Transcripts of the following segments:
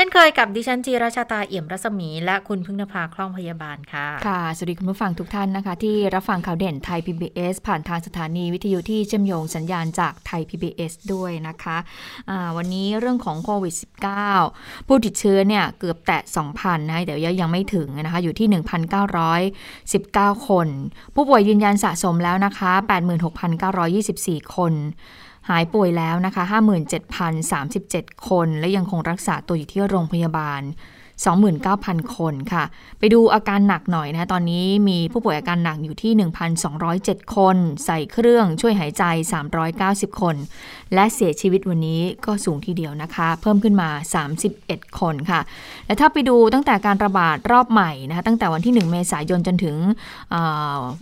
ช่นเคยกับดิฉันจีราชาตาเอี่ยมรัศมีและคุณพึ่งนภาคล่องพยาบาลค่ะ ค่ะ สวัสดีคุณผู้ฟังทุกท่านนะคะ ที่รับฟังข่าวเด่นไทย PBS ผ่านทางสถานีวิทยุที่เชื่อมโยงสัญญาณจากไทย PBS ด้วยนะคะะวันนี้เรื่องของโควิด -19 ผู้ติดเชื้อเนี่ยเกือบแตะ 2,000 นะเดี๋ยวยังไม่ถึงนะคะ อยู่ที่ 1,919 คน ผู้ป่วยยืนยันสะสมแล้วนะคะ 86,924 คน หายป่วยแล้วนะคะ 57,037 คน และยังคงรักษาตัวอยู่ที่โรงพยาบาล 29,000 คนค่ะ ไปดูอาการหนักหน่อยนะ ตอนนี้มีผู้ป่วยอาการหนักอยู่ที่ 1,207 คน ใส่เครื่องช่วยหายใจ 390 คน และเสียชีวิตวันนี้ก็สูงทีเดียวนะคะ เพิ่มขึ้นมา 31 คนค่ะ และถ้าไปดูตั้งแต่การระบาดรอบใหม่นะคะ ตั้งแต่วันที่ 1 เมษายนจนถึง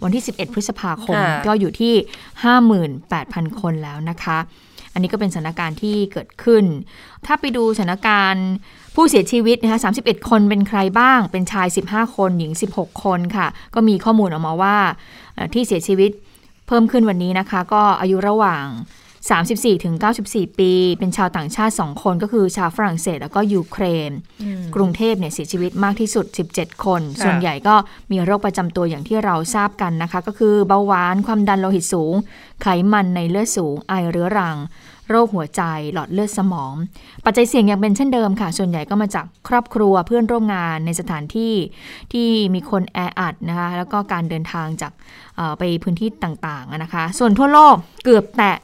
วันที่ 11 พฤษภาคม ก็อยู่ที่ 58,000 คนแล้วนะคะ อันนี้ก็เป็นสถานการณ์ที่เกิดขึ้น ถ้าไปดูสถานการณ์ ผู้เสียชีวิตนะคะ31 คนเป็นใครบ้าง เป็นชาย 15 คน หญิง 16 คนค่ะ ก็มีข้อมูลออกมาว่าที่เสียชีวิตเพิ่มขึ้นวันนี้นะคะ ก็อายุระหว่าง 34ถึง94 ปี เป็นชาวต่างชาติ 2 คนก็คือชาวฝรั่งเศสแล้วก็ยูเครน กรุงเทพเนี่ยเสียชีวิตมากที่สุด 17 คน ส่วนใหญ่ก็มีโรคประจำตัวอย่างที่เราทราบกันนะคะ ก็คือเบาหวาน ความดันโลหิตสูง ไขมันในเลือดสูง ไอเรื้อรัง โรคหัวใจ หลอดเลือดสมอง ปัจจัยเสี่ยงยังเป็นเช่นเดิมค่ะ ส่วนใหญ่ก็มาจากครอบครัวเพื่อนร่วมงานในสถานที่ที่มีคนแออัดนะคะแล้วก็การเดินทางจากไปพื้นที่ต่างๆนะคะ ส่วนทั่วโลกเกือบแตะ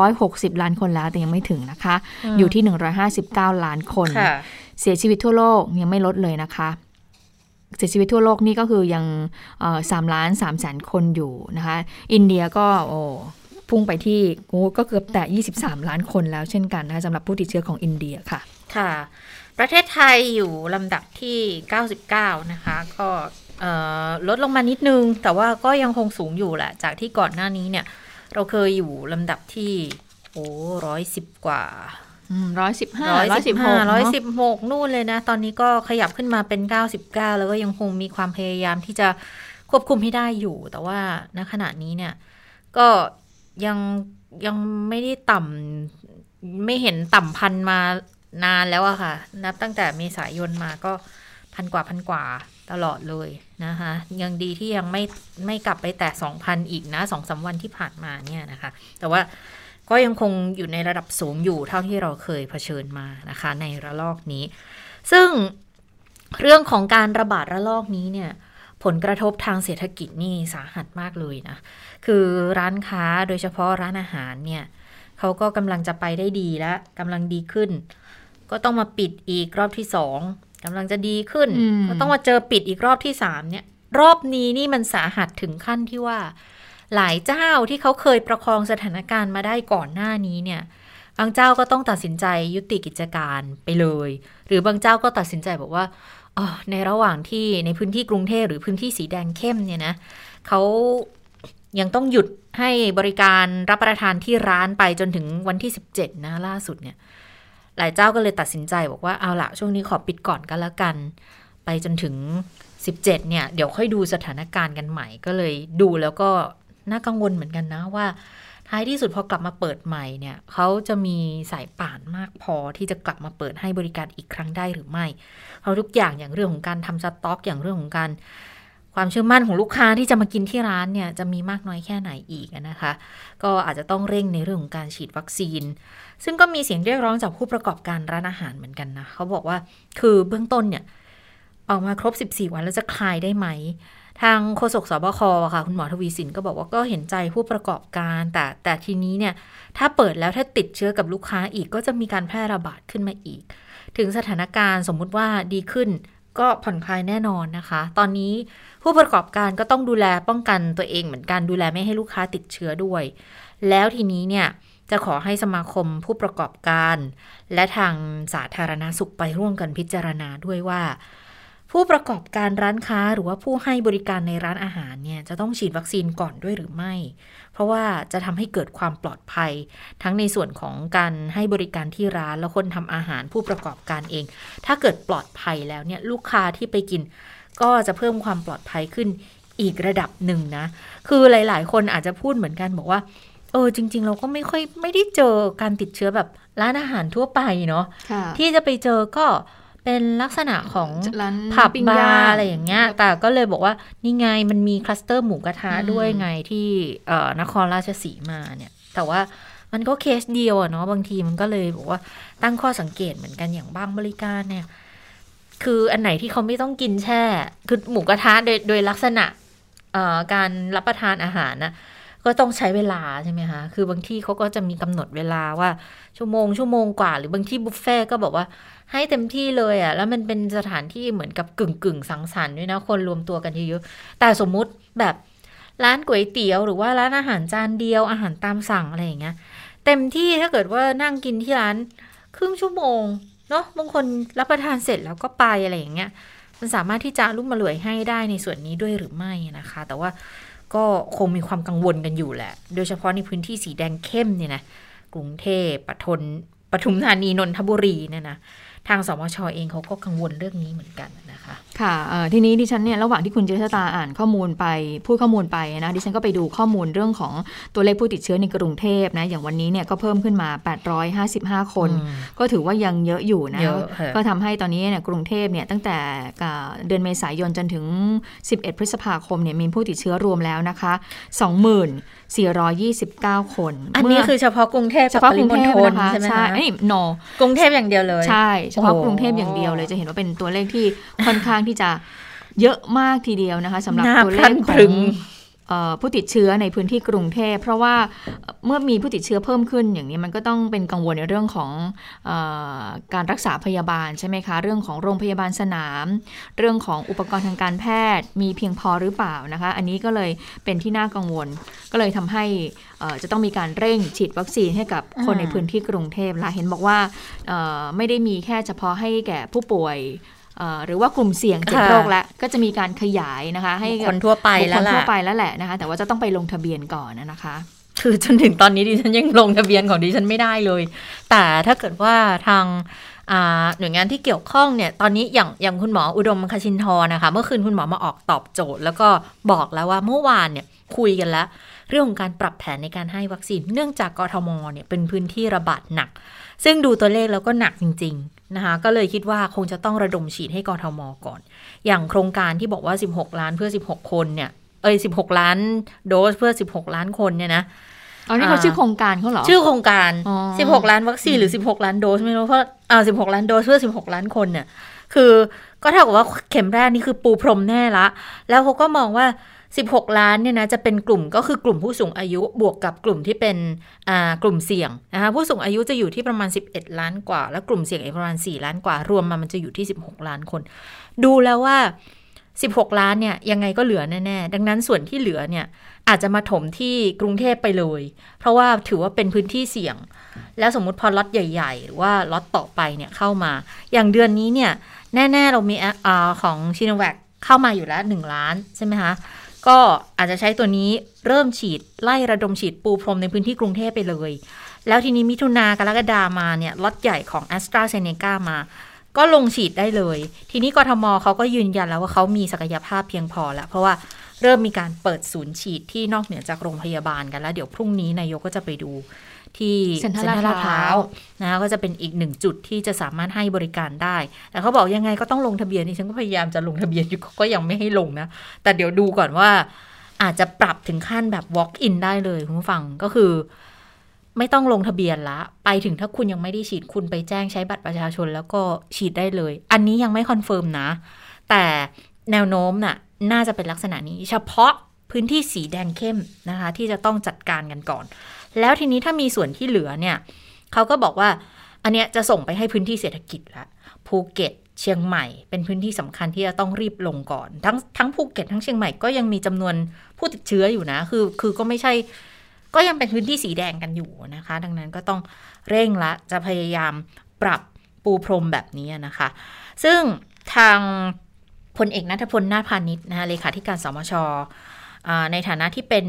160 ล้านคนแล้วแต่ยังไม่ถึงนะคะ อยู่ที่ 159 ล้านคน เสียชีวิตทั่วโลกยังไม่ลดเลยนะคะเสียชีวิตทั่วโลกนี่ก็คือยังสามล้านสามแสนคนอยู่นะคะ อินเดียก็โอ้ พุ่งไปที่ก็เกือบแต่ 23 ล้านคนแล้วเช่นกันนะคะสำหรับผู้ติดเชื้อของอินเดียค่ะ ค่ะ ประเทศไทยอยู่ลำดับที่ 99 นะคะ ก็ลดลงมานิดนึง แต่ว่าก็ยังคงสูงอยู่แหละ จากที่ก่อนหน้านี้เนี่ย เราเคยอยู่ลำดับที่ โอ้ร้อยสิบกว่าร้อยสิบห้าร้อยสิบห้าร้อยสิบหกนู่นเลยนะ ตอนนี้ก็ขยับขึ้นมาเป็นเก้าสิบเก้าแล้วก็ยังคงมีความพยายามที่จะควบคุมให้ได้อยู่ แต่ว่าณขณะนี้เนี่ย ก็ ยังยังไม่ได้ต่ำไม่เห็นต่ำพันมานานแล้วอะค่ะ นับตั้งแต่เมษายนมาก็พันกว่าพันกว่าตลอดเลยนะคะ ยังดีที่ยังไม่ไม่กลับไปแต่สองพันอีกนะสองสาวันที่ผ่านมาเนี่ยนะคะ แต่ว่าก็ยังคงอยู่ในระดับสูงอยู่เท่าที่เราเคยเผชิญมานะคะ ในระลอกนี้ ซึ่งเรื่องของการระบาดระลอกนี้เนี่ย ผลกระทบทางเศรษฐกิจนี่สาหัสมากเลยนะ คือร้านค้าโดยเฉพาะร้านอาหารเนี่ยเขาก็กำลังจะไปได้ดีแล้วกำลังดีขึ้น ก็ต้องมาปิดอีกรอบที่สองกำลังจะดีขึ้น ก็ต้องมาเจอปิดอีกรอบที่สามเนี่ย รอบนี้นี่มันสาหัสถึงขั้นที่ว่า หลายเจ้าที่เขาเคยประคองสถานการณ์มาได้ก่อนหน้านี้เนี่ยบางเจ้าก็ต้องตัดสินใจยุติกิจการไปเลย หรือบางเจ้าก็ตัดสินใจบอกว่า ในระหว่างที่ในพื้นที่กรุงเทพหรือพื้นที่สีแดงเข้มเนี่ยนะเขายังต้องหยุดให้บริการรับประทานที่ร้านไปจนถึงวันที่ 17 นะล่าสุดเนี่ย หลายเจ้าก็เลยตัดสินใจบอกว่าเอาละช่วงนี้ขอปิดก่อนกันแล้วกัน ไปจนถึง 17 เนี่ย เดี๋ยวค่อยดูสถานการณ์กันใหม่ก็เลยดูแล้วก็น่ากังวลเหมือนกันนะว่า ท้ายที่สุดพอกลับมาเปิดใหม่เนี่ยเขาจะมีสายป่านมากพอที่จะกลับมาเปิดให้บริการอีกครั้งได้หรือไม่เพราะทุกอย่างอย่างเรื่องของการทำสต็อก อย่างเรื่องของการความเชื่อมั่นของลูกค้าที่จะมากินที่ร้านเนี่ยจะมีมากน้อยแค่ไหนอีกนะคะ ก็อาจจะต้องเร่งในเรื่องของการฉีดวัคซีน ซึ่งก็มีเสียงเรียกร้องจากผู้ประกอบการร้านอาหารเหมือนกันนะเขาบอกว่าคือเบื้องต้นเนี่ยออกมาครบ 14 วันแล้วจะคลายได้ไหม ทางโฆษกสบคค่ะ คุณหมอทวีสินก็บอกว่าก็เห็นใจผู้ประกอบการ แต่แต่ทีนี้เนี่ย ถ้าเปิดแล้วถ้าติดเชื้อกับลูกค้าอีกก็จะมีการแพร่ระบาดขึ้นมาอีก ถึงสถานการณ์สมมุติว่าดีขึ้นก็ผ่อนคลายแน่นอนนะคะ ตอนนี้ผู้ประกอบการก็ต้องดูแลป้องกันตัวเองเหมือนกันดูแลไม่ให้ลูกค้าติดเชื้อด้วย แล้วทีนี้เนี่ยจะขอให้สมาคมผู้ประกอบการ และทางสาธารณาสุขไปร่วมกันพิจารณาด้วยว่า ผู้ประกอบการร้านค้าหรือว่าผู้ให้บริการในร้านอาหารเนี่ยจะต้องฉีดวัคซีนก่อนด้วยหรือไม่ เพราะว่าจะทำให้เกิดความปลอดภัย ทั้งในส่วนของการให้บริการที่ร้านแล้วคนทำอาหารผู้ประกอบการเอง ถ้าเกิดปลอดภัยแล้วเนี่ยลูกค้าที่ไปกิน ก็จะเพิ่มความปลอดภัยขึ้นอีกระดับหนึ่งนะ คือหลาย ๆ คนอาจจะพูดเหมือนกันบอกว่า เออจริง ๆ เราก็ไม่ค่อยไม่ได้เจอการติดเชื้อแบบร้านอาหารทั่วไปเนาะค่ะที่จะไปเจอก็ เป็นลักษณะของร้านผับปิ้งบาย่างร์อะไรอย่างเงี้ย แต่ก็เลยบอกว่านี่ไงมันมีคลัสเตอร์หมูกระทะอืมด้วยไงที่เอ่อนครราชสีมาเนี่ย แต่ว่ามันก็เคสเดียวอะเนาะบางทีมันก็เลยบอกว่าตั้งข้อสังเกตเหมือนกันอย่างบางบริการเนี่ย คืออันไหนที่เขาไม่ต้องกินแช่ คือหมูกระทะโดยโดยลักษณะเอ่อการรับประทานอาหารนะ ก็ต้องใช้เวลาใช่ไหมคะคือบางที่เขาก็จะมีกำหนดเวลาว่าชั่วโมงชั่วโมงกว่า หรือบางที่บุฟเฟ่ก็บอกว่าให้เต็มที่เลยอะ่ะแล้วมันเป็นสถานที่เหมือนกับกึ่งกึ่งสังสรรค์ด้วยนะคนรวมตัวกันเยอะๆแต่สมมุติแบบร้านก๋วยเตี๋ยวหรือว่าร้านอาหารจานเดียวอาหารตามสั่งอะไรอย่างเงี้ยเต็มที่ถ้าเกิดว่านั่งกินที่ร้านครึ่งชั่วโมงเนาะบางคนรับประทานเสร็จแล้วก็ไปอะไรอย่างเงี้ยมันสามารถที่จะรุ่มมาเหลวยให้ได้ในส่วนนี้ด้วยหรือไม่นะคะ แต่ว่า ก็คงมีความกังวลกันอยู่แหละ โดยเฉพาะในพื้นที่สีแดงเข้มเนี่ยนะ กรุงเทพปทนปทุมธานีนนทบุรีเนี่ยนะ ทางสมชเองเขาก็กังวลเรื่องนี้เหมือนกันนะคะ ค่ะเอ่อทีนี้ดิฉันเนี่ยระหว่างที่คุณเจษตาอ่านข้อมูลไปพูดข้อมูลไปนะดิฉันก็ไปดูข้อมูลเรื่องของตัวเลขผู้ติดเชื้อในกรุงเทพนะอย่างวันนี้เนี่ยก็เพิ่มขึ้นมา 855 คนอืมก็ถือว่ายังเยอะอยู่นะเยอะค่ะก็ทำให้ตอนนี้เนี่ยกรุงเทพเนี่ยตั้งแต่อ่าเดือนเมษายนจนถึง 11 พฤษภาคมเนี่ยมีผู้ติดเชื้อรวมแล้วนะคะ 2429 คน อันนี้เมื่คือเฉพาะกรุงเทพเฉพาะกรุงเทพกับปริมณฑลนะคะใช่ไหมใช่คะไอ้ no กรุงเทพอย่างเดียวเลยใช่เฉพาะโอ้โหกรุงเทพอย่างเดียวเลยจะเห็นว่าเป็นตัวเลขที่ค่อนข้างที่จะเยอะมากทีเดียวนะคะสำหรับน่าตัวเลพรั่ขนขพอรึงงเอ่อผู้ติดเชื้อในพื้นที่กรุงเทพ เพราะว่าเมื่อมีผู้ติดเชื้อเพิ่มขึ้นอย่างนี้มันก็ต้องเป็นกังวลในเรื่องของเออการรักษาพยาบาลใช่ไหมคะเรื่องของโรงพยาบาลสนาม เรื่องของอุปกรณ์ทางการแพทย์ มีเพียงพอหรือเปล่านะคะ อันนี้ก็เลยเป็นที่น่ากังวล ก็เลยทำให้เอ่อจะต้องมีการเร่งฉีดวัคซีนให้กับคนอืมในพื้นที่กรุงเทพละเห็นบอกว่าเอ่อไม่ได้มีแค่เฉพาะให้แก่ผู้ป่วยเอ่อ หรือว่ากลุ่มเสี่ยงเจ็ดค่ะโรคแล้วก็จะมีการขยายนะคะ ให้คกับนทั่วไปบุคแล้ควลล่ะทั่วไปแล้วแหละนะคะ แต่ว่าจะต้องไปลงทะเบียนก่อนนะคะคือจนถึงตอนนี้ดิฉันยังลงทะเบียนของดิฉันไม่ได้เลย แต่ถ้าเกิดว่าทางอ่าหน่วยงานที่เกี่ยวข้องเนี่ยตอนนี้อย่างอย่างคุณหมออุดมคชินทร์นะคะ เมื่อคืนคุณหมอมาออกตอบโจทย์ แล้วก็บอกแล้วว่าเมื่อวานเนี่ยคุยกันแล้ว เรื่องของการปรับแผนในการให้วัคซีน เนื่องจากกทมเนี่ยเป็นพื้นที่ระบาดหนัก ซึ่งดูตัวเลขแล้วก็หนักจริง ๆ นะคะ ก็เลยคิดว่าคงจะต้องระดมฉีดให้กทมก่อน อย่างโครงการที่บอกว่า 16 ล้านเพื่อ 16 คนเนี่ย เอ้ย 16 ล้านโดสเพื่อ 16 ล้านคนเนี่ยนะอ๋อนี่เขาอ่าชื่อโครงการเขาเหรอ ชื่อโครงการอ๋อ16 ล้านวัคซีนหรือ 16 ล้านโดสไม่รู้เพราะอ่า16 ล้านโดสเพื่อ 16 ล้านคนเนี่ย คือก็เท่ากับว่าเข็มแรกนี่คือปูพรมแน่ละ แล้วเขาก็มองว่า 16 ล้านเนี่ยนะจะเป็นกลุ่มก็คือกลุ่มผู้สูงอายุบวกกับกลุ่มที่เป็นกลุ่มเสี่ยงนะคะผู้สูงอายุจะอยู่ที่ประมาณ 11 ล้านกว่า แล้วกลุ่มเสี่ยงอีกประมาณ 4 ล้านกว่า รวมมามันจะอยู่ที่ 16 ล้านคน ดูแล้วว่า 16 ล้านเนี่ยยังไงก็เหลือแน่ๆ ดังนั้นส่วนที่เหลือเนี่ยอาจจะมาถมที่กรุงเทพไปเลย เพราะว่าถือว่าเป็นพื้นที่เสี่ยง แล้วสมมุติพอล็อตใหญ่ ๆ หรือว่าล็อตต่อไปเนี่ยเข้ามา อย่างเดือนนี้เนี่ยแน่ ๆ เรามีอของชินแวคเข้ามาอยู่แล้ว 1 ล้านใช่ไหมคะ ก็อาจจะใช้ตัวนี้เริ่มฉีดไล่ระดมฉีดปูพรมในพื้นที่กรุงเทพไปเลย แล้วทีนี้มิถุนากรกฎามาเนี่ยล็อตใหญ่ของ a s t r a z เซ e c a มา ก็ลงฉีดได้เลย ทีนี้กทมเขาก็ยืนยันแล้วว่าเขามีศักยภาพเพียงพอแล้ว เพราะว่าเริ่มมีการเปิดศูนย์ฉีดที่นอกเหนือจากโรงพยาบาลกันแล้ว เดี๋ยวพรุ่งนี้นายกก็จะไปดู ที่เซ็นทรัลทรัลลาดพร้าวนะคะก็จะเป็นอีกหนึ่งจุดที่จะสามารถให้บริการได้ แต่เขาบอกยังไงก็ต้องลงทะเบียนนี่ฉันก็พยายามจะลงทะเบียนอยู่ก็ยังไม่ให้ลงนะ แต่เดี๋ยวดูก่อนว่า อาจจะปรับถึงขั้นแบบ walk in ได้เลยคุณผู้ฟังก็คือ ไม่ต้องลงทะเบียนละ ไปถึงถ้าคุณยังไม่ได้ฉีดคุณไปแจ้งใช้บัตรประชาชน แล้วก็ฉีดได้เลย อันนี้ยังไม่ confirm นะ แต่แนวโน้มน่ะ น่าจะเป็นลักษณะนี้ เฉพาะพื้นที่สีแดงเข้มนะคะ ที่จะต้องจัดการกันก่อน แล้วทีนี้ถ้ามีส่วนที่เหลือเนี่ยเขาก็บอกว่าอันเนี้ยจะส่งไปให้พื้นที่เศรษฐกิจละภูเก็ตเชียงใหม่เป็นพื้นที่สำคัญที่จะต้องรีบลงก่อน ทั้งทั้งภูเก็ตทั้งเชียงใหม่ก็ยังมีจำนวนผู้ติดเชื้ออยู่นะ คือคือก็ไม่ใช่ ก็ยังเป็นพื้นที่สีแดงกันอยู่นะคะ ดังนั้นก็ต้องเร่งละจะพยายามปรับปูพรมแบบนี้นะคะ ซึ่งทางพลเอกนัทพลนาถพาณิชย์นะคะเลขาธิการสมชในฐานะที่เป็น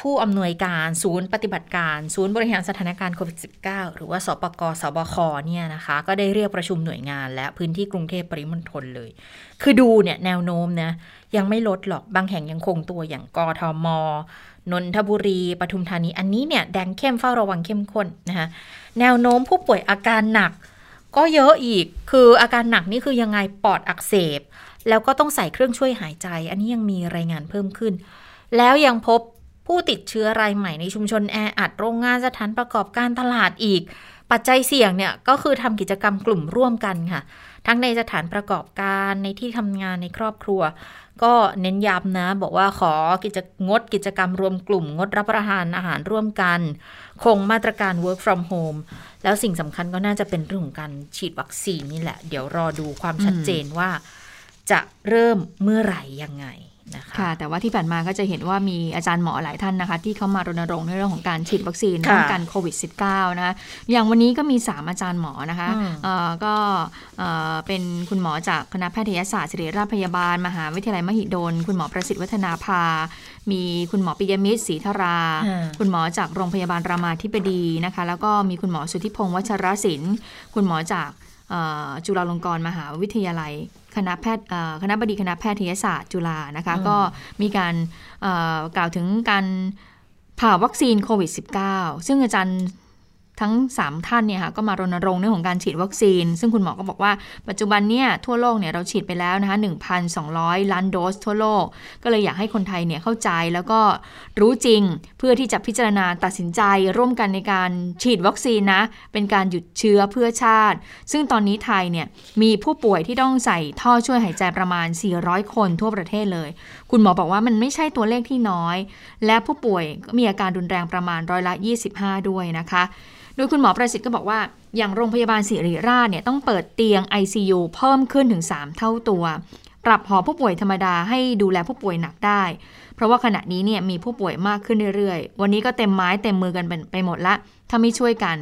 ผู้อำนวยการศูนย์ปฏิบัติการ ศูนย์บริหารสถานการณ์โควิด -19 หรือว่าสปกสบคเนี่ยนะคะ ก็ได้เรียกประชุมหน่วยงาน และพื้นที่กรุงเทพปริมณฑลเลย คือดูเนี่ยแนวโน้มนะยังไม่ลดหรอกบางแห่งยังคงตัวอย่างกทม นนทบุรี ปทุมธานี อันนี้เนี่ยแดงเข้มเฝ้าระวังเข้มข้นนะคะแนวโน้มผู้ป่วยอาการหนัก ก็เยอะอีกคืออาการหนักนี่คือยังไงปอดอักเสบ แล้วก็ต้องใส่เครื่องช่วยหายใจ อันนี้ยังมีรายงานเพิ่มขึ้น แล้วยังพบ ผู้ติดเชื้อรายใหม่ในชุมชนแออัดโรงงานสถานประกอบการตลาดอีก ปัจจัยเสี่ยงเนี่ยก็คือทำกิจกรรมกลุ่มร่วมกันค่ะ ทั้งในสถานประกอบการในที่ทำงานในครอบครัว ก็เน้นย้ำนะ บอกว่าขอกิจงดกิจกรรมรวมกลุ่ม งดรับประทานอาหารร่วมกัน คงมาตรการ work from home แล้วสิ่งสำคัญก็น่าจะเป็นเรื่องของการฉีดวัคซีนนี่แหละ เดี๋ยวรอดูความชัดเจนว่า จะเริ่มเมื่อไหร่ยังไง นะคะค่ะ แต่ว่าที่ผ่านมาก็จะเห็นว่ามีอาจารย์หมอหลายท่านนะคะ ที่เขามารณรงค์ในเรื่องของการฉีดวัคซีนป้องกันโควิด -19 นะคะอย่างวันนี้ก็มี 3 อาจารย์หมอนะคะก็เป็นคุณหมอจากคณะแพทยศาสตร์ศิริราชพยาบาล มหาวิทยาลัยมหิดล คุณหมอประสิทธิ์วัฒนาภา มีคุณหมอปิยมิตรศรีธรา คุณหมอจากโรงพยาบาลรามาธิบดีนะคะ แล้วก็มีคุณหมอสุทธิพงศ์วัชรศิลป์คุณหมอจากจุฬาลงกรณ์มหาวิทยาลัย คณะแพทย์คณะบดีคณะแพทยศาสตร์จุฬานะคะ ก็มีการกล่าวถึงการผ่าวัคซีนโควิด -19 ซึ่งอาจารย์ ทั้ง 3 ท่านเนี่ยค่ะก็มารณรงค์เรื่องของการฉีดวัคซีน ซึ่งคุณหมอก็บอกว่าปัจจุบันเนี่ยทั่วโลกเนี่ยเราฉีดไปแล้วนะคะ1,200 ล้านโดสทั่วโลก ก็เลยอยากให้คนไทยเนี่ยเข้าใจแล้วก็รู้จริงเพื่อที่จะพิจารณาตัดสินใจร่วมกันในการฉีดวัคซีนนะ เป็นการหยุดเชื้อเพื่อชาติ ซึ่งตอนนี้ไทยเนี่ยมีผู้ป่วยที่ต้องใส่ท่อช่วยหายใจประมาณ 400 คนทั่วประเทศเลย คุณหมอบอกว่ามันไม่ใช่ตัวเลขที่น้อย และผู้ป่วยมีอาการรุนแรงประมาณร้อยละ 25 ด้วยนะคะ โดยคุณหมอประสิทธิ์ก็บอกว่า อย่างโรงพยาบาลศิริราชเนี่ยต้องเปิดเตียง ICU เพิ่มขึ้นถึง 3 เท่าตัว ปรับหอผู้ป่วยธรรมดาให้ดูแลผู้ป่วยหนักได้ เพราะว่าขณะนี้เนี่ยมีผู้ป่วยมากขึ้นเรื่อยๆ วันนี้ก็เต็มไม้เต็มมือกันไปหมดละ ถ้าไม่ช่วยกัน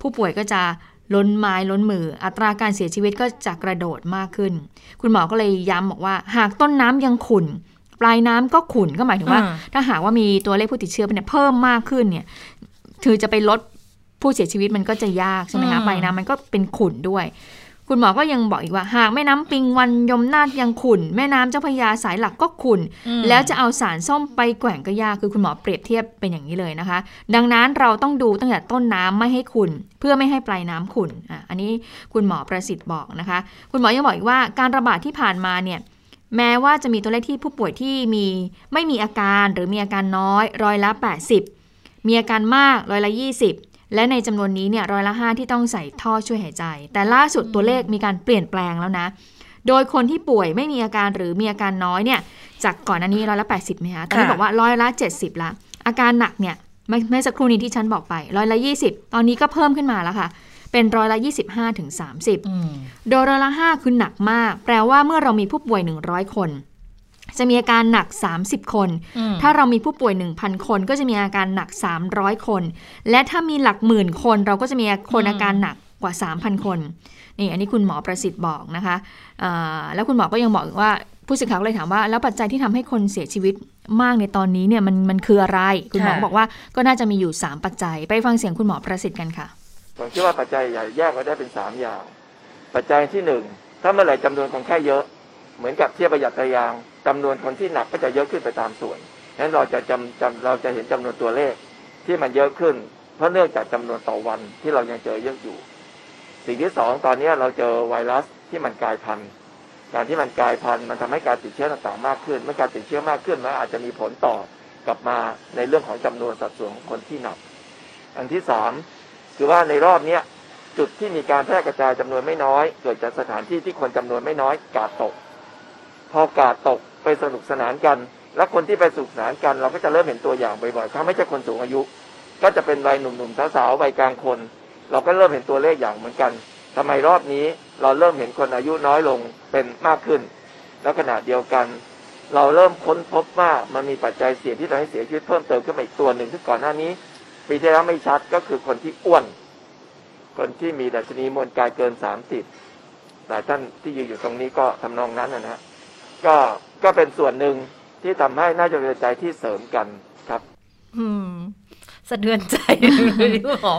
ผู้ป่วยก็จะล้นไม้ล้นมือ อัตราการเสียชีวิตก็จะกระโดดมากขึ้น คุณหมอก็เลยย้ำบอกว่า หากต้นน้ำยังขุ่นปลายน้ำก็ขุ่นก็หมายถึงว่า ถ้าหากว่ามีตัวเลขผู้ติดเชื้อเนี่ยเพิ่มมากขึ้นเนี่ย ถือจะไปลด ผู้เสียชีวิตมันก็จะยากใช่ไหมคะปลายน้ำมันก็เป็นขุ่นด้วย คุณหมอก็ยังบอกอีกว่า หากแม่น้ำปิงวันยมนาดยังขุ่น แม่น้ำเจ้าพยาสายหลักก็ขุ่น แล้วจะเอาสารส้มไปแกว่งก็ยากคือคุณหมอเปรียบเทียบเป็นอย่างนี้เลยนะคะ ดังนั้นเราต้องดูตั้งแต่ต้นน้ำไม่ให้ขุ่นเพื่อไม่ให้ปลายน้ำขุ่นอะอันนี้คุณหมอประสิทธิ์บอกนะคะ คุณหมอยังบอกอีกว่าการระบาดที่ผ่านมาเนี่ยแม้ว่าจะมีตัวเลขที่ผู้ป่วยที่มีไม่มีอาการหรือมีอาการน้อยร้อยละ 80 มีอาการมากร้อยละ 20 และในจำนวนนี้เนี่ยร้อยละห้าที่ต้องใส่ท่อช่วยหายใจ แต่ล่าสุดตัวเลขมีการเปลี่ยนแปลงแล้วนะ โดยคนที่ป่วยไม่มีอาการหรือมีอาการน้อยเนี่ยจากก่อนอันนี้ร้อยละแปดสิบไหมคะตอนนี้บอกว่าร้อยละเจ็ดสิบละ อาการหนักเนี่ยเมื่อสักครู่นี้ที่ฉันบอกไปร้อยละยี่สิบตอนนี้ก็เพิ่มขึ้นมาแล้วค่ะ เป็นร้อยละยี่สิบห้าถึงสามสิบโดยร้อยละห้าคือหนักมาก แปลว่าเมื่อเรามีผู้ป่วยหนึ่งร้อยคน จะมีอาการหนัก 30 คน ถ้าเรามีผู้ป่วย 1,000 คนก็จะมีอาการหนัก 300 คน และถ้ามีหลักหมื่นคนเราก็จะมีคนอาการหนักกว่า 3,000 คน นี่อันนี้คุณหมอประสิทธิ์บอกนะคะแล้วคุณหมอก็ยังบอกว่าผู้สื่อข่าวเลยถามว่าแล้วปัจจัยที่ทำให้คนเสียชีวิตมากในตอนนี้เนี่ยมันมันคืออะไร คุณหมอบอกว่าก็น่าจะมีอยู่ 3 ปัจจัย ไปฟังเสียงคุณหมอประสิทธิ์กันค่ะผมคิดว่าปัจจัยใหญ่แยกไว้ได้เป็น 3 อย่าง ปัจจัยที่ 1 ถ้าเมื่อไหร่จำนวนคนแค่เยอะ เหมือนกับเทียบประหยัดตะยาง จำนวนคนที่หนักก็จะเยอะขึ้นไปตามส่วนฉะนั้นเราจะจำจำเราจะเห็นจำนวนตัวเลขที่มันเยอะขึ้น เพราะเนื่องจากจำนวนต่อวันที่เรายังเจอเยอะอยู่ สิ่งที่สองตอนนี้เราเจอไวรัสที่มันกลายพันธุ์การที่มันกลายพันธุ์มันทำให้การติดเชื้อต่างๆมากขึ้น เมื่อการติดเชื้อมากขึ้นมันอาจจะมีผลต่อกลับมาในเรื่องของจำนวนสัดส่วนของคนที่หนัก อันที่สามคือว่าในรอบเนี้ยจุดที่มีการแพร่กระจายจำนวนไม่น้อย เกิดจากสถานที่ที่คนจำนวนไม่น้อยกาดตก พอกาดตก ไปสนุกสนานกัน แล้วคนที่ไปสนุกสนานกัน เราก็จะเริ่มเห็นตัวอย่างบ่อยๆถ้าไม่ใช่คนสูงอายุ ก็จะเป็นวัยหนุ่มๆสาวๆวัยกลางคน เราก็เริ่มเห็นตัวเลขอย่างเหมือนกันทำไมรอบนี้เราเริ่มเห็นคนอายุน้อยลงเป็นมากขึ้น แล้วขณะเดียวกัน เราเริ่มค้นพบว่ามันมีปัจจัยเสี่ยงที่ทำให้เสียชีวิตเพิ่มเติมขึ้นมาอีกตัวหนึ่งที่ก่อนหน้านี้ปีที่แล้วไม่ชัดก็คือคนที่อ้วน คนที่มีดัชนีมวลกายเกินสามสิบหลายท่านที่ยืนอยู่ตรงนี้ก็ทำนองนั้นนะฮะ ก็ก็เป็นส่วนหนึ่งที่ทำให้น่าจะเป็นใจที่เสริมกันครับ อืมสะเทือนใจเลยที่หมอ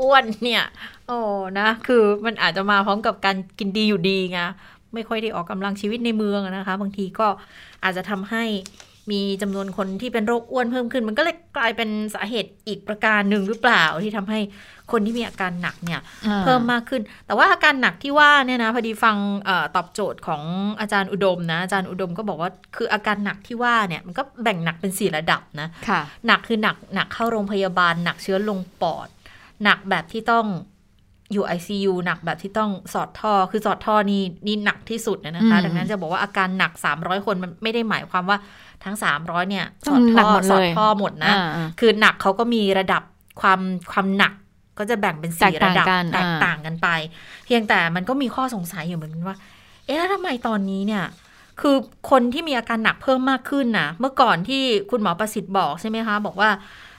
อ้วนเนี่ย โอ้นะคือมันอาจจะมาพร้อมกับการกินดีอยู่ดีไงไม่ค่อยได้ออกกำลังชีวิตในเมืองนะคะ บางทีก็อาจจะทำให้ มีจำนวนคนที่เป็นโรคอ้วนเพิ่มขึ้น มันก็เลยกลายเป็นสาเหตุอีกประการหนึ่งหรือเปล่าที่ทำให้คนที่มีอาการหนักเนี่ยอ่าเพิ่มมากขึ้น แต่ว่าอาการหนักที่ว่าเนี่ยนะพอดีฟังเออตอบโจทย์ของอาจารย์อุดมนะอาจารย์อุดมก็บอกว่าคืออาการหนักที่ว่าเนี่ยมันก็แบ่งหนักเป็นสี่ระดับนะค่ะหนักคือหนักหนักเข้าโรงพยาบาล หนักเชื้อลงปอด หนักแบบที่ต้องอยู่ ICU หนักแบบที่ต้องสอดท่อ คือสอดท่อนี่นี่หนักที่สุดนะคะอืมดังนั้นจะบอกว่าอาการหนัก 300 คนมันไม่ได้หมายความว่า ทั้ง 300 เนี่ยสต้อองดหนัท่กอหมดสเลอดยท่อหมดนะอ่าคือหนักเขาก็มีระดับความความหนักก็จะแบ่งเป็นสี่แตกต่างระดับกันแตกอ่าต่างกันไป เพียงแต่มันก็มีข้อสงสัยอยู่เหมือนกันว่า เอ๊ะแล้วทำไมตอนนี้เนี่ย คือคนที่มีอาการหนักเพิ่มมากขึ้นนะเมื่อก่อนที่คุณหมอประสิทธิ์บอกใช่ไหมคะ บอกว่า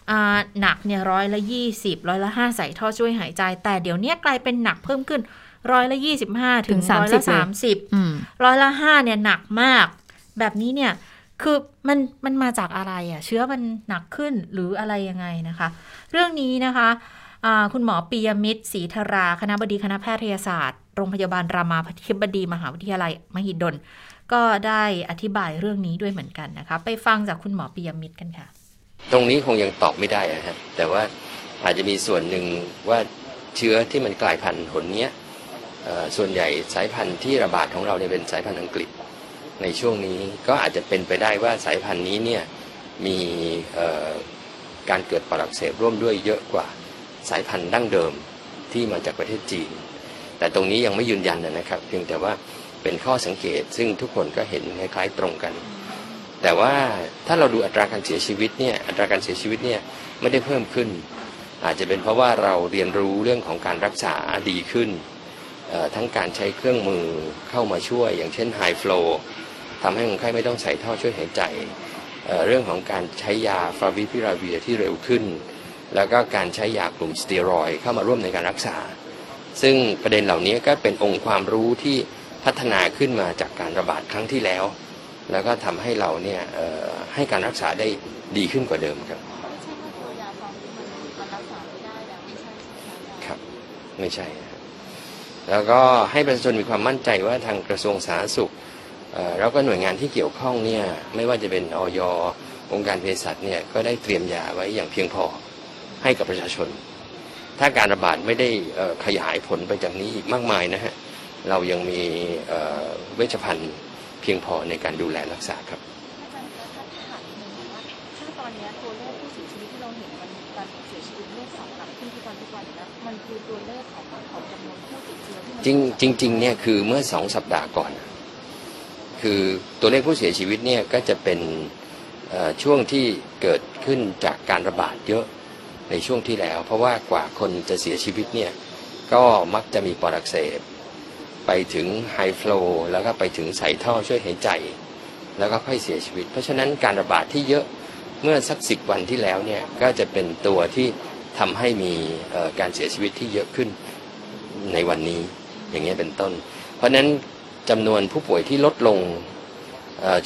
อ่าหนักเนี่ยร้อยละยี่สิบร้อยละห้าใส่ท่อช่วยหายใจ แต่เดี๋ยวเนี้ยกลายเป็นหนักเพิ่มขึ้นร้อยละยี่สิบห้าถึงถึงร้อย30ละสามสิบอืมร้อยละห้าเนี่ยหนักมาก แบบนี้เนี่ย คือมันมันมาจากอะไรอะ่ะ เชื้อมันหนักขึ้นหรืออะไรยังไงนะคะ เรื่องนี้นะคะคุณหมอปียมิตรศรีธรา คณะบดีคณะแพทยศาสตร์ โรงพยาบาลรามาธิบดี มหาวิทยาลัย มหิดล ก็ได้อธิบายเรื่องนี้ด้วยเหมือนกันนะคะ ไปฟังจากคุณหมอปียมิตรกันค่ะ ตรงนี้คงยังตอบไม่ได้อะฮะแต่ว่าอาจจะมีส่วนหนึ่งว่าเชื้อที่มันกลายพันธุ์หนเนี้ยส่วนใหญ่สายพันธุ์ที่ระบาดของเราเนี่ยเป็นสายพันธุ์อังกฤษ ในช่วงนี้ก็อาจจะเป็นไปได้ว่าสายพันธุ์นี้เนี่ยมีการเกิดปอดอักเสบร่วมด้วยเยอะกว่าสายพันธุ์ดั้งเดิมที่มาจากประเทศจีน แต่ตรงนี้ยังไม่ยืนยันนะครับ เพียงแต่ว่าเป็นข้อสังเกตซึ่งทุกคนก็เห็นคล้ายๆตรงกัน แต่ว่าถ้าเราดูอัตราการเสียชีวิตเนี่ยอัตราการเสียชีวิตเนี่ยไม่ได้เพิ่มขึ้น อาจจะเป็นเพราะว่าเราเรียนรู้เรื่องของการรักษาดีขึ้นทั้งการใช้เครื่องมือเข้ามาช่วย อย่างเช่น High Flow ทำให้คนไข้ไม่ต้องใส่ท่อช่วยหายใจเอ่อเรื่องของการใช้ยาฟาวิพิราเวียที่เร็วขึ้น แล้วก็การใช้ยากลุ่มสเตียรอยด์เข้ามาร่วมในการรักษา ซึ่งประเด็นเหล่านี้ก็เป็นองค์ความรู้ที่พัฒนาขึ้นมาจากการระบาดครั้งที่แล้ว แล้วก็ทำให้เราเนี่ยเอ่อให้การรักษาได้ดีขึ้นกว่าเดิมครับครับ ไม่ใช่นะครับแล้วก็ให้ประชาชนมีความมั่นใจว่าทางกระทรวงสาธารณสุขเอ่อ แล้วก็หน่วยงานที่เกี่ยวข้องเนี่ยไม่ว่าจะเป็นออยองค์การเภสัชเนี่ยก็ได้เตรียมยาไว้อย่างเพียงพอให้กับประชาชน ถ้าการระบาดไม่ได้เอ่อขยายผลไปจากนี้อีกมากมายนะฮะเรายังมีเอ่อเวชภัณฑ์เพียงพอในการดูแลรักษาครับอาจารย์คะถ้าถามนิดนึงว่าถ้าตอนเนี้ยตัวเลขผู้เสียชีวิตที่เราเห็นมันการเสียชีวิตเลขสองหลักขึ้นทุกวันทุกวันอยู่แล้วมันคือตัวเลขของของจำนวนผู้ติดเชื้อที่มันจริงจริงๆเนี่ยคือเมื่อสองสัปดาห์ก่อน คือตัวเลขผู้เสียชีวิตเนี่ยก็จะเป็นช่วงที่เกิดขึ้นจากการระบาดเยอะในช่วงที่แล้ว เพราะว่ากว่าคนจะเสียชีวิตเนี่ยก็มักจะมีปอดอักเสบไปถึงไฮฟลูแล้วก็ไปถึงใส่ท่อช่วยหายใจ แล้วก็ค่อยเสียชีวิต เพราะฉะนั้นการระบาดที่เยอะเมื่อสักสิบวันที่แล้วเนี่ยก็จะเป็นตัวที่ทำให้มีการเสียชีวิตที่เยอะขึ้นในวันนี้อย่างเงี้ยเป็นต้น เพราะฉะนั้น จำนวนผู้ป่วยที่ลดลง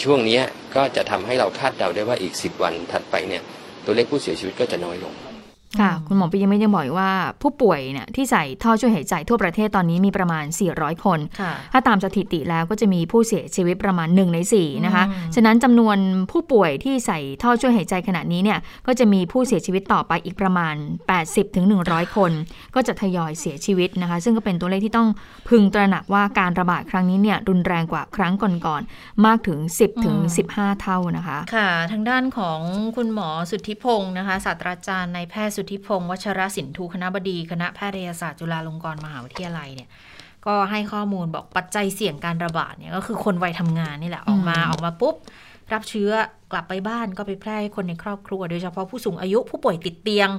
ช่วงนี้ก็จะทำให้เราคาดเดาได้ว่าอีก 10 วันถัดไปเนี่ยตัวเลขผู้เสียชีวิตก็จะน้อยลง ค่ะ คุณหมอปิยมิตรยังบอกอีกว่าผู้ป่วยเนี่ยที่ใส่ท่อช่วยหายใจทั่วประเทศตอนนี้มีประมาณ 400 คนค่ะถ้าตามสถิติแล้วก็จะมีผู้เสียชีวิตประมาณ 1 ใน 4 นะคะอืมฉะนั้นจำนวนผู้ป่วยที่ใส่ท่อช่วยหายใจขณะนี้เนี่ยก็จะมีผู้เสียชีวิตต่อไปอีกประมาณ 80ถึง100คน ก็จะทยอยเสียชีวิตนะคะ ซึ่งก็เป็นตัวเลขที่ต้องพึงตระหนักว่าการระบาดครั้งนี้เนี่ยรุนแรงกว่าครั้งก่อนๆมากถึง 10ถึง15 เท่านะคะ ค่ะ ทางด้านของคุณหมอสุทธิพงศ์นะคะศาสตราจารย์นายแพทย์สุทธิพงศ์วัชรสินทูคณะบดี คณะแพทยศาสตร์จุฬาลงกรณ์มหาวิทยาลัยเนี่ยก็ให้ข้อมูลบอกปัจจัยเสี่ยงการระบาดเนี่ยก็คือคนวัยทำงานนี่แหละออกมาอืมออกมาปุ๊บ รับเชื้อกลับไปบ้านก็ไปแพร่ให้คนในครอบครัว โดยเฉพาะผู้สูงอายุผู้ป่วยติดเตียง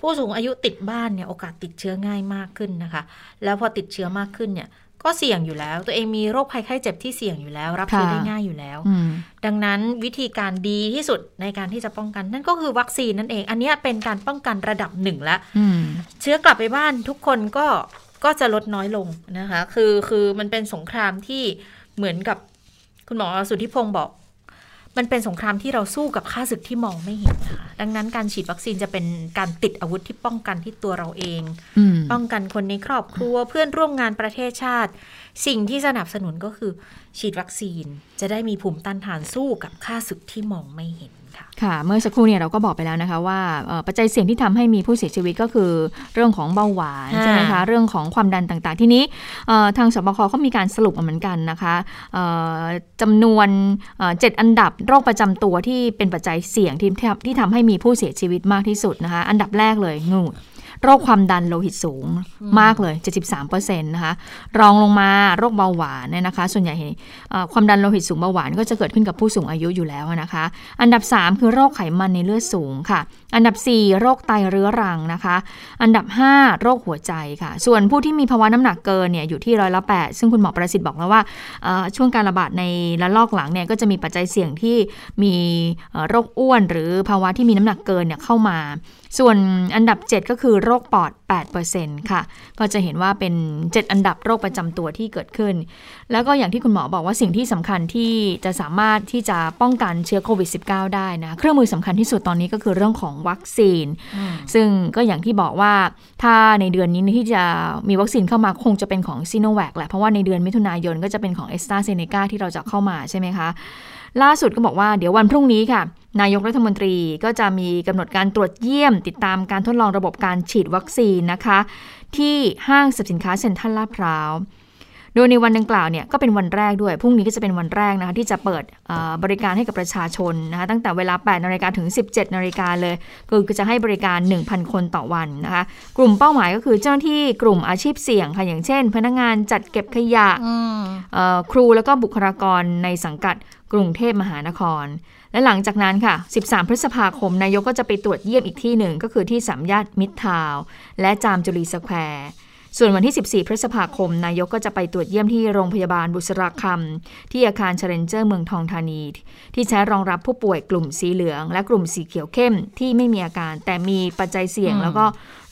ผู้สูงอายุติดบ้านเนี่ยโอกาสติดเชื้อง่ายมากขึ้นนะคะ แล้วพอติดเชื้อมากขึ้นเนี่ย ก็เสี่ยงอยู่แล้ว ตัวเองมีโรคภัยไข้เจ็บที่เสี่ยงอยู่แล้ว รับเชื้อค่ะได้ง่ายอยู่แล้วอืมดังนั้นวิธีการดีที่สุดในการที่จะป้องกัน นั่นก็คือวัคซีนนั่นเอง อันเนี้ยเป็นการป้องกันระดับหนึ่งแล้วอืมเชื้อกลับไปบ้านทุกคนก็ก็จะลดน้อยลงนะคะ คือคือมันเป็นสงครามที่เหมือนกับคุณหมอสุทธิพงศ์บอก มันเป็นสงครามที่เราสู้กับข้าศึกที่มองไม่เห็นนะคะดังนั้นการฉีดวัคซีนจะเป็นการติดอาวุธที่ป้องกันที่ตัวเราเองอืมป้องกันคนในครอบครัวเพื่อนร่วมงานประเทศชาติ สิ่งที่สนับสนุนก็คือ ฉีดวัคซีนจะได้มีภูมิต้านทานสู้กับข้าศึกที่มองไม่เห็น ค่ะค่ะเมื่อสักครู่เนี่ยเราก็บอกไปแล้วนะคะว่าเอ่อปัจจัยเสี่ยงที่ทำให้มีผู้เสียชีวิตก็คือเรื่องของเบาหวานค่ะใช่ไหมคะเรื่องของความดันต่างๆ ทีนี้เอ่อทางสบคเขามีการสรุปมาเหมือนกันนะคะเอ่อจำนวนเอ่อเจ็ดอันดับโรคประจำตัวที่เป็นปัจจัยเสี่ยงที่ที่ที่ทำให้มีผู้เสียชีวิตมากที่สุดนะคะอันดับแรกเลยงู โรคความดันโลหิตสูงมากเลย 73%นะคะ รองลงมาโรคเบาหวานเนี่ยนะคะ ส่วนใหญ่เอ่อความดันโลหิตสูงเบาหวานก็จะเกิดขึ้นกับผู้สูงอายุอยู่แล้วนะคะ อันดับ 3 คือโรคไขมันในเลือดสูงค่ะ อันดับ 4 โรคไตเรื้อรังนะคะ อันดับ 5 โรคหัวใจค่ะ ส่วนผู้ที่มีภาวะน้ำหนักเกินเนี่ยอยู่ที่ร้อยละ8ซึ่งคุณหมอประสิทธิ์บอกแล้วว่าเอ่อช่วงการระบาดในระลอกหลังเนี่ยก็จะมีปัจจัยเสี่ยงที่มีเอ่อโรคอ้วน หรือภาวะที่มีน้ำหนักเกินเนี่ยเข้ามา ส่วนอันดับ 7 ก็คือโรคปอด 8%ค่ะ ก็จะเห็นว่าเป็น 7 อันดับโรคประจำตัวที่เกิดขึ้น แล้วก็อย่างที่คุณหมอบอกว่าสิ่งที่สำคัญที่จะสามารถที่จะป้องกันเชื้อโควิด -19 ได้นะ เครื่องมือสำคัญที่สุดตอนนี้ก็คือเรื่องของวัคซีน ซึ่งก็อย่างที่บอกว่าถ้าในเดือนนี้ที่จะมีวัคซีนเข้ามาคงจะเป็นของซีโนแวคแหละ เพราะว่าในเดือนมิถุนายนก็จะเป็นของเอสตราเซเนกาที่เราจะเข้ามาใช่ไหมคะ ล่าสุดก็บอกว่าเดี๋ยววันพรุ่งนี้ค่ะ นายกรัฐมนตรีก็จะมีกำหนดการตรวจเยี่ยม ติดตามการทดลองระบบการฉีดวัคซีนนะคะ ที่ห้างสรรพสินค้าเซ็นทรัลลาดพร้าว โดยในวันดังกล่าวเนี่ยก็เป็นวันแรกด้วย พรุ่งนี้ก็จะเป็นวันแรกนะคะที่จะเปิดเอ่อบริการให้กับประชาชนนะคะตั้งแต่เวลา 8นาฬิกาถึง 17นาฬิกาเลยคือจะให้บริการ 1,000 คนต่อวันนะคะ กลุ่มเป้าหมายก็คือเจ้าหน้าที่กลุ่มอาชีพเสี่ยงค่ะอย่างเช่น พนักงานจัดเก็บขยะเอ่อครูแล้วก็บุคลากรในสังกัดกรุงเทพมหานคร และหลังจากนั้นค่ะ 13 พฤษภาคม นายกก็จะไปตรวจเยี่ยมอีกที่หนึ่ง ก็คือที่สามย่านมิตรทาวน์และจามจุรีสแควร์ ส่วนวันที่ 14 พฤษภาคม นายกก็จะไปตรวจเยี่ยมที่โรงพยาบาลบุษราคัมที่อาคารชาเลนเจอร์เมืองทองธานี ที่ใช้รองรับผู้ป่วยกลุ่มสีเหลือง และกลุ่มสีเขียวเข้มที่ไม่มีอาการ แต่มีปัจจัยเสี่ยงอืมแล้วก็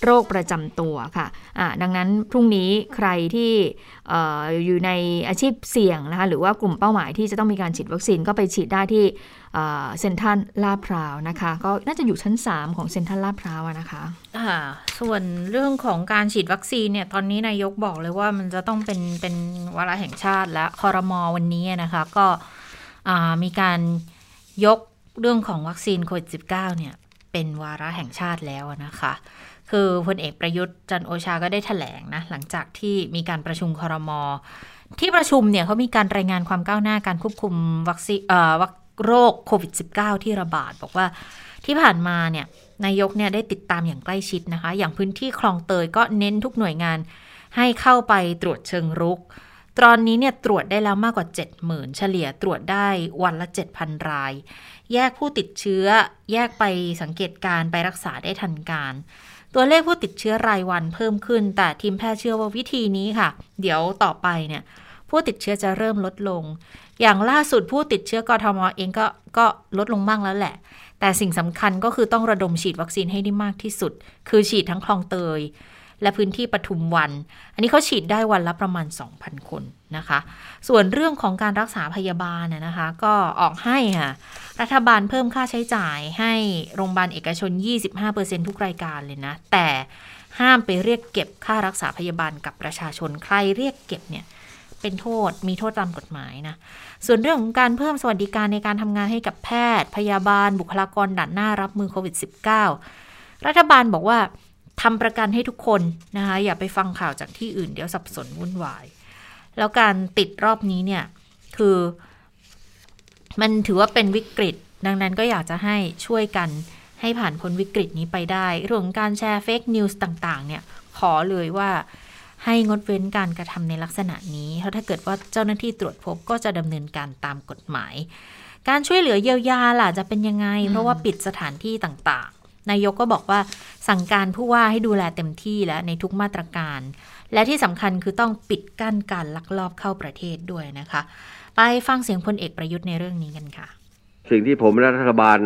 โรคประจำตัวค่ะอะดังนั้นพรุ่งนี้ใครที่เอออยู่ในอาชีพเสี่ยงนะคะหรือว่ากลุ่มเป้าหมายที่จะต้องมีการฉีดวัคซีนก็ไปฉีดได้ที่ เซ็นทรัลลาดพร้าวนะคะ ก็น่าจะอยู่ชั้น 3 ของเซ็นทรัลลาดพร้าวนะคะอ่าส่วนเรื่องของการฉีดวัคซีนเนี่ยตอนนี้นายกบอกเลยว่ามันจะต้องเป็นเป็นวาระแห่งชาติและคอรมอวันนี้นะคะก็มีการยกเรื่องของวัคซีนโควิด -19 เนี่ยเป็นวาระแห่งชาติแล้วนะคะ คือพลเอกประยุทธ์จันโอชาก็ได้แถลงนะ หลังจากที่มีการประชุมคอรมอที่ประชุมเนี่ยเขามีการรายงานความก้าวหน้าการควบคุมวัคซีนเอ่อวัค โรคโควิด -19 ที่ระบาด บอกว่าที่ผ่านมาเนี่ยนายกเนี่ยได้ติดตามอย่างใกล้ชิดนะคะ อย่างพื้นที่คลองเตยก็เน้นทุกหน่วยงานให้เข้าไปตรวจเชิงรุก ตอนนี้เนี่ยตรวจได้แล้วมากกว่า 70,000 เฉลี่ยตรวจได้วันละ 7,000 ราย แยกผู้ติดเชื้อ แยกไปสังเกตการณ์ไปรักษาได้ทันการ ตัวเลขผู้ติดเชื้อรายวันเพิ่มขึ้น แต่ทีมแพทย์เชื่อว่าวิธีนี้ค่ะ เดี๋ยวต่อไปเนี่ย ผู้ติดเชื้อจะเริ่มลดลง อย่างล่าสุดผู้ติดเชื้อกทมเองก็ก็ลดลงบ้างแล้วแหละ แต่สิ่งสำคัญก็คือต้องระดมฉีดวัคซีนให้ได้มากที่สุด คือฉีดทั้งคลองเตย และพื้นที่ปทุมวัน อันนี้เขาฉีดได้วันละประมาณ 2,000 คนนะคะ ส่วนเรื่องของการรักษาพยาบาลนะนะคะ ก็ออกให้ค่ะรัฐบาลเพิ่มค่าใช้จ่ายให้โรงพยาบาลเอกชน 25%ทุกรายการเลยนะ แต่ห้ามไปเรียกเก็บค่ารักษาพยาบาลกับประชาชน ใครเรียกเก็บเนี่ย เป็นโทษ มีโทษตามกฎหมายนะ ส่วนเรื่องของการเพิ่มสวัสดิการในการทำงานให้กับแพทย์ พยาบาล บุคลากรด่านหน้ารับมือโควิด -19 รัฐบาลบอกว่าทำประกันให้ทุกคนนะคะ อย่าไปฟังข่าวจากที่อื่นเดี๋ยวสับสนวุ่นวาย แล้วการติดรอบนี้เนี่ย คือ มันถือว่าเป็นวิกฤต ดังนั้นก็อยากจะให้ช่วยกันให้ผ่านพ้นวิกฤตนี้ไปได้ เรื่องของการแชร์เฟกนิวส์ต่าง ๆ เนี่ย ขอเลยว่า ให้งดเว้นการกระทำในลักษณะนี้เพราะถ้าเกิดว่าเจ้าหน้าที่ตรวจพบก็จะดำเนินการตามกฎหมาย การช่วยเหลือเยียวยาล่ะจะเป็นยังไง เพราะว่าปิดสถานที่ต่างๆ นายกก็บอกว่าสั่งการผู้ว่าให้ดูแลเต็มที่และในทุกมาตรการ และที่สำคัญคือต้องปิดกั้นการลักลอบเข้าประเทศด้วยนะคะ ไปฟังเสียงพลเอกประยุทธ์ในเรื่องนี้กันค่ะ สิ่งที่ผมและรัฐบาล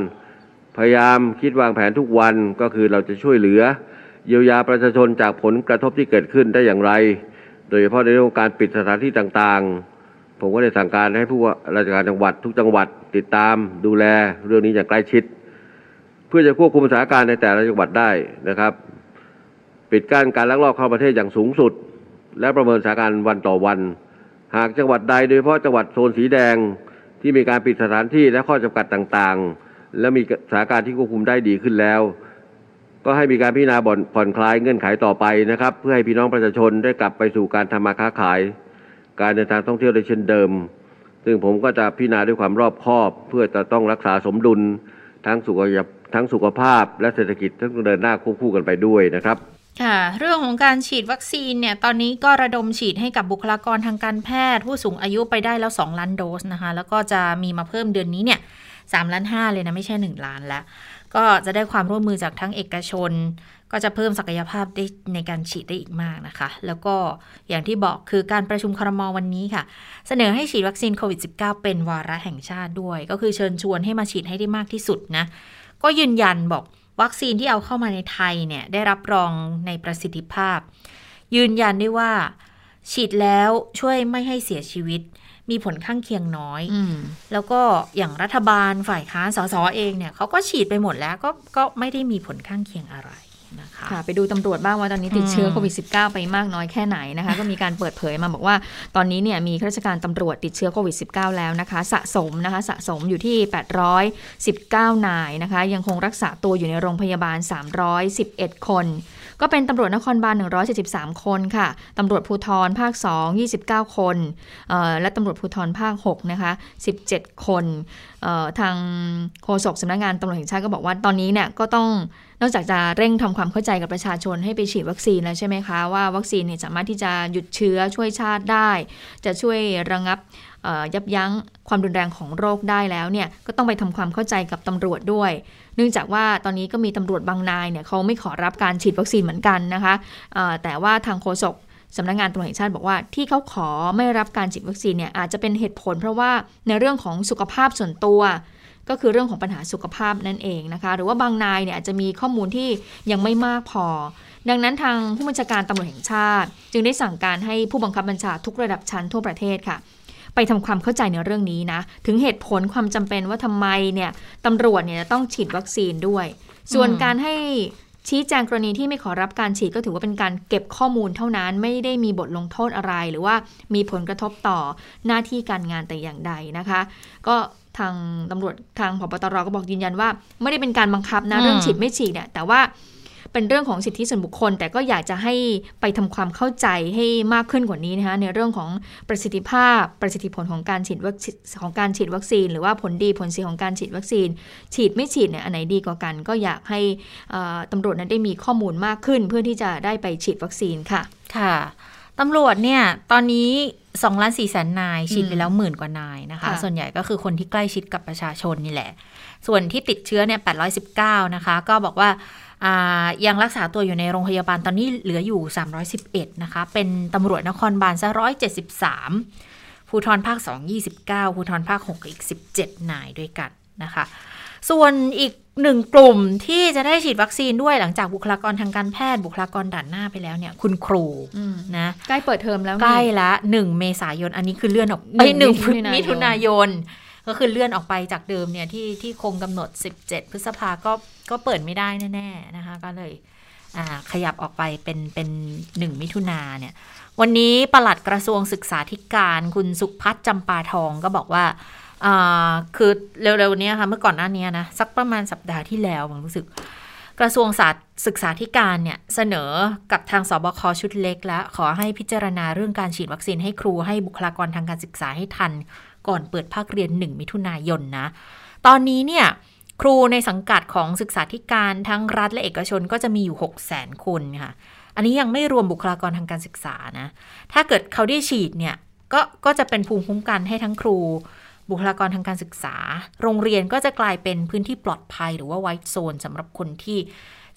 พยายามคิดวางแผนทุกวันก็คือเราจะช่วยเหลือ เยียวยาประชาชนจากผลกระทบที่เกิดขึ้นได้อย่างไร โดยเฉพาะในเรื่องของการปิดสถานที่ต่างๆ ผมก็ได้สั่งการให้ผู้ว่าราชการจังหวัดทุกจังหวัดติดตามดูแลเรื่องนี้อย่างใกล้ชิด เพื่อจะควบคุมสถานการณ์ในแต่ละจังหวัดได้นะครับ ปิดกั้นการลักลอบเข้าประเทศอย่างสูงสุด และประเมินสถานการณ์วันต่อวัน หากจังหวัดใดโดยเฉพาะจังหวัดโซนสีแดงที่มีการปิดสถานที่และข้อจำกัดต่างๆ และมีสถานการณ์ที่ควบคุมได้ดีขึ้นแล้ว ก็ให้มีการพิจารณาผ่อนคลายเงื่อนไขต่อไปนะครับ เพื่อให้พี่น้องประชาชนได้กลับไปสู่การทำมาค้าขาย การเดินทางท่องเที่ยวได้เช่นเดิม ซึ่งผมก็จะพิจารณาด้วยความรอบคอบ เพื่อจะต้องรักษาสมดุลทั้งสุขทั้งสุขภาพ และเศรษฐกิจทั้งเดินหน้าควบคู่กันไปด้วยนะครับค่ะเรื่องของการฉีดวัคซีนเนี่ยตอนนี้ก็ระดมฉีดให้กับบุคลากรทางการแพทย์ ผู้สูงอายุไปได้แล้ว 2 ล้านโดสนะคะ แล้วก็จะมีมาเพิ่มเดือนนี้เนี่ยสล้านห้าเลยนะ ไม่ใช่ 1 ล้านแล้ว ก็จะได้ความร่วมมือจากทั้งเอกชน ก็จะเพิ่มศักยภาพได้ในการฉีดได้อีกมากนะคะ แล้วก็อย่างที่บอกคือการประชุมครมวันนี้ค่ะ เสนอให้ฉีดวัคซีนโควิด -19 เป็นวาระแห่งชาติด้วย ก็คือเชิญชวนให้มาฉีดให้ได้มากที่สุดนะ ก็ยืนยันบอกวัคซีนที่เอาเข้ามาในไทยเนี่ยได้รับรองในประสิทธิภาพ ยืนยันได้ว่า ฉีดแล้วช่วยไม่ให้เสียชีวิต มีผลข้างเคียงน้อยอืมแล้วก็อย่างรัฐบาลฝ่ายค้านสสเองเนี่ยเขาก็ฉีดไปหมดแล้วก็ก็ไม่ได้มีผลข้างเคียงอะไรนะคะค่ะไปดูตำรวจบ้างว่าตอนนี้ติดเชื้ออืมโควิด -19 ไปมากน้อยแค่ไหนนะคะ ก็มีการเปิดเผยมาบอกว่า ตอนนี้เนี่ยมีข้าราชการตำรวจติดเชื้อโควิด -19 แล้วนะคะ สะสมนะคะสะสมอยู่ที่ 819 นายนะคะ ยังคงรักษาตัวอยู่ในโรงพยาบาล 311 คน ก็เป็นตำรวจนครบาล173 คนค่ะตำรวจภูธรภาค 2 29 คนและตำรวจภูธรภาค6นะคะ17 คนทางโฆษกสำนักงานตำรวจแห่งชาติก็บอกว่าตอนนี้เนี่ยก็ต้องนอกจากจะเร่งทำความเข้าใจกับประชาชนให้ไปฉีดวัคซีนแล้วใช่ไหมคะ ว่าวัคซีนเนี่ยสามารถที่จะหยุดเชื้อช่วยชาติได้ จะช่วยระงับยับยั้งความรุนแรงของโรคได้แล้วเนี่ยก็ต้องไปทำความเข้าใจกับตำรวจด้วย เนื่องจากว่าตอนนี้ก็มีตำรวจบางนายเนี่ยเขาไม่ขอรับการฉีดวัคซีนเหมือนกันนะคะแต่ว่าทางโฆษกสำนักงานตำรวจแห่งชาติบอกว่าที่เขาขอไม่รับการฉีดวัคซีนเนี่ยอาจจะเป็นเหตุผล เพราะว่าในเรื่องของสุขภาพส่วนตัว ก็คือเรื่องของปัญหาสุขภาพนั่นเองนะคะ หรือว่าบางนายเนี่ยอาจจะมีข้อมูลที่ยังไม่มากพอ ดังนั้นทางผู้บัญชาการตำรวจแห่งชาติ จึงได้สั่งการให้ผู้บังคับบัญชาทุกระดับชั้นทั่วประเทศค่ะ ไปทำความเข้าใจในเรื่องนี้นะ ถึงเหตุผลความจำเป็นว่าทำไมเนี่ยตำรวจเนี่ยต้องฉีดวัคซีนด้วย ส่วนการให้ชี้แจงกรณีที่ไม่ขอรับการฉีดก็ถือว่าเป็นการเก็บข้อมูลเท่านั้น ไม่ได้มีบทลงโทษอะไร หรือว่ามีผลกระทบต่อหน้าที่การงานแต่อย่างใดนะคะ ก็ทางตำรวจทางพบตรก็บอกยืนยันว่า ไม่ได้เป็นการบังคับนะเรื่องฉีดไม่ฉีดเนี่ยแต่ว่า เป็นเรื่องของสิทธิส่วนบุคคล แต่ก็อยากจะให้ไปทำความเข้าใจให้มากขึ้นกว่านี้นะคะในเรื่องของประสิทธิภาพประสิทธิผลของการฉีดวัคซีนของการฉีดวัคซีน หรือว่าผลดีผลเสียของการฉีดวัคซีน ฉีดไม่ฉีดเนี่ยอันไหนดีกว่ากัน ก็อยากให้เอ่อตำรวจนั้นได้มีข้อมูลมากขึ้น เพื่อที่จะได้ไปฉีดวัคซีนค่ะค่ะตำรวจเนี่ยตอนนี้2ล้าน4แสนนายฉีดไปแล้วหมื่นกว่านายนะคะค่ะส่วนใหญ่ก็คือคนที่ใกล้ชิดกับประชาชนนี่แหละ ส่วนที่ติดเชื้อเนี่ย819 นะคะ ก็บอกว่าอ่า ยังรักษาตัวอยู่ในโรงพยาบาลตอนนี้เหลืออยู่ 311 นะคะ เป็นตำรวจนครบาลซะ173ภูทรภาค 2 29ภูทรภาค 6 อีก 17นายด้วยกันนะคะ ส่วนอีกหนึ่งกลุ่มที่จะได้ฉีดวัคซีนด้วยหลังจากบุคลากรทางการแพทย์บุคลากรด่านหน้าไปแล้วเนี่ย คุณครูอืมนะใกล้เปิดเทอมแล้วนี่ใกล้ละหนึ่งเมษายน อันนี้คือเลื่อนออกหนึ่งไปหนึ่งมิถุนายนมิถุนายน ก็คือเลื่อนออกไปจากเดิมเนี่ยที่ที่คงกำหนด 17 พฤษภาก็ ก็เปิดไม่ได้แน่ๆนะคะ ก็เลยขยับออกไปเป็นเป็นหนึ่งมิถุนาเนี่ย วันนี้ปลัดกระทรวงศึกษาธิการคุณสุพัฒน์จำปาทองก็บอกว่าคือเร็วๆนี้ค่ะเมื่อก่อนหน้านี้นะ สักประมาณสัปดาห์ที่แล้วผมรู้สึก กระทรวงศาสตร์ศึกษาธิการเนี่ย เสนอกับทางสบคชุดเล็กแล้ว ขอให้พิจารณาเรื่องการฉีดวัคซีนให้ครูให้บุคลากรทางการศึกษาให้ทัน ก่อนเปิดภาคเรียน 1 มิถุนายนนะ ตอนนี้เนี่ย ครูในสังกัดของศึกษาธิการทั้งรัฐและเอกชนก็จะมีอยู่6 0 0 0 0 0คนค่ะ อันนี้ยังไม่รวมบุคลากรทางการศึกษานะ ถ้าเกิดเขาได้ฉีดเนี่ยก็ก็จะเป็นภูมิคุ้มกันให้ทั้งครู บุคลากรทางการศึกษา โรงเรียนก็จะกลายเป็นพื้นที่ปลอดภัยหรือว่าไวท์โซนสำหรับคนที่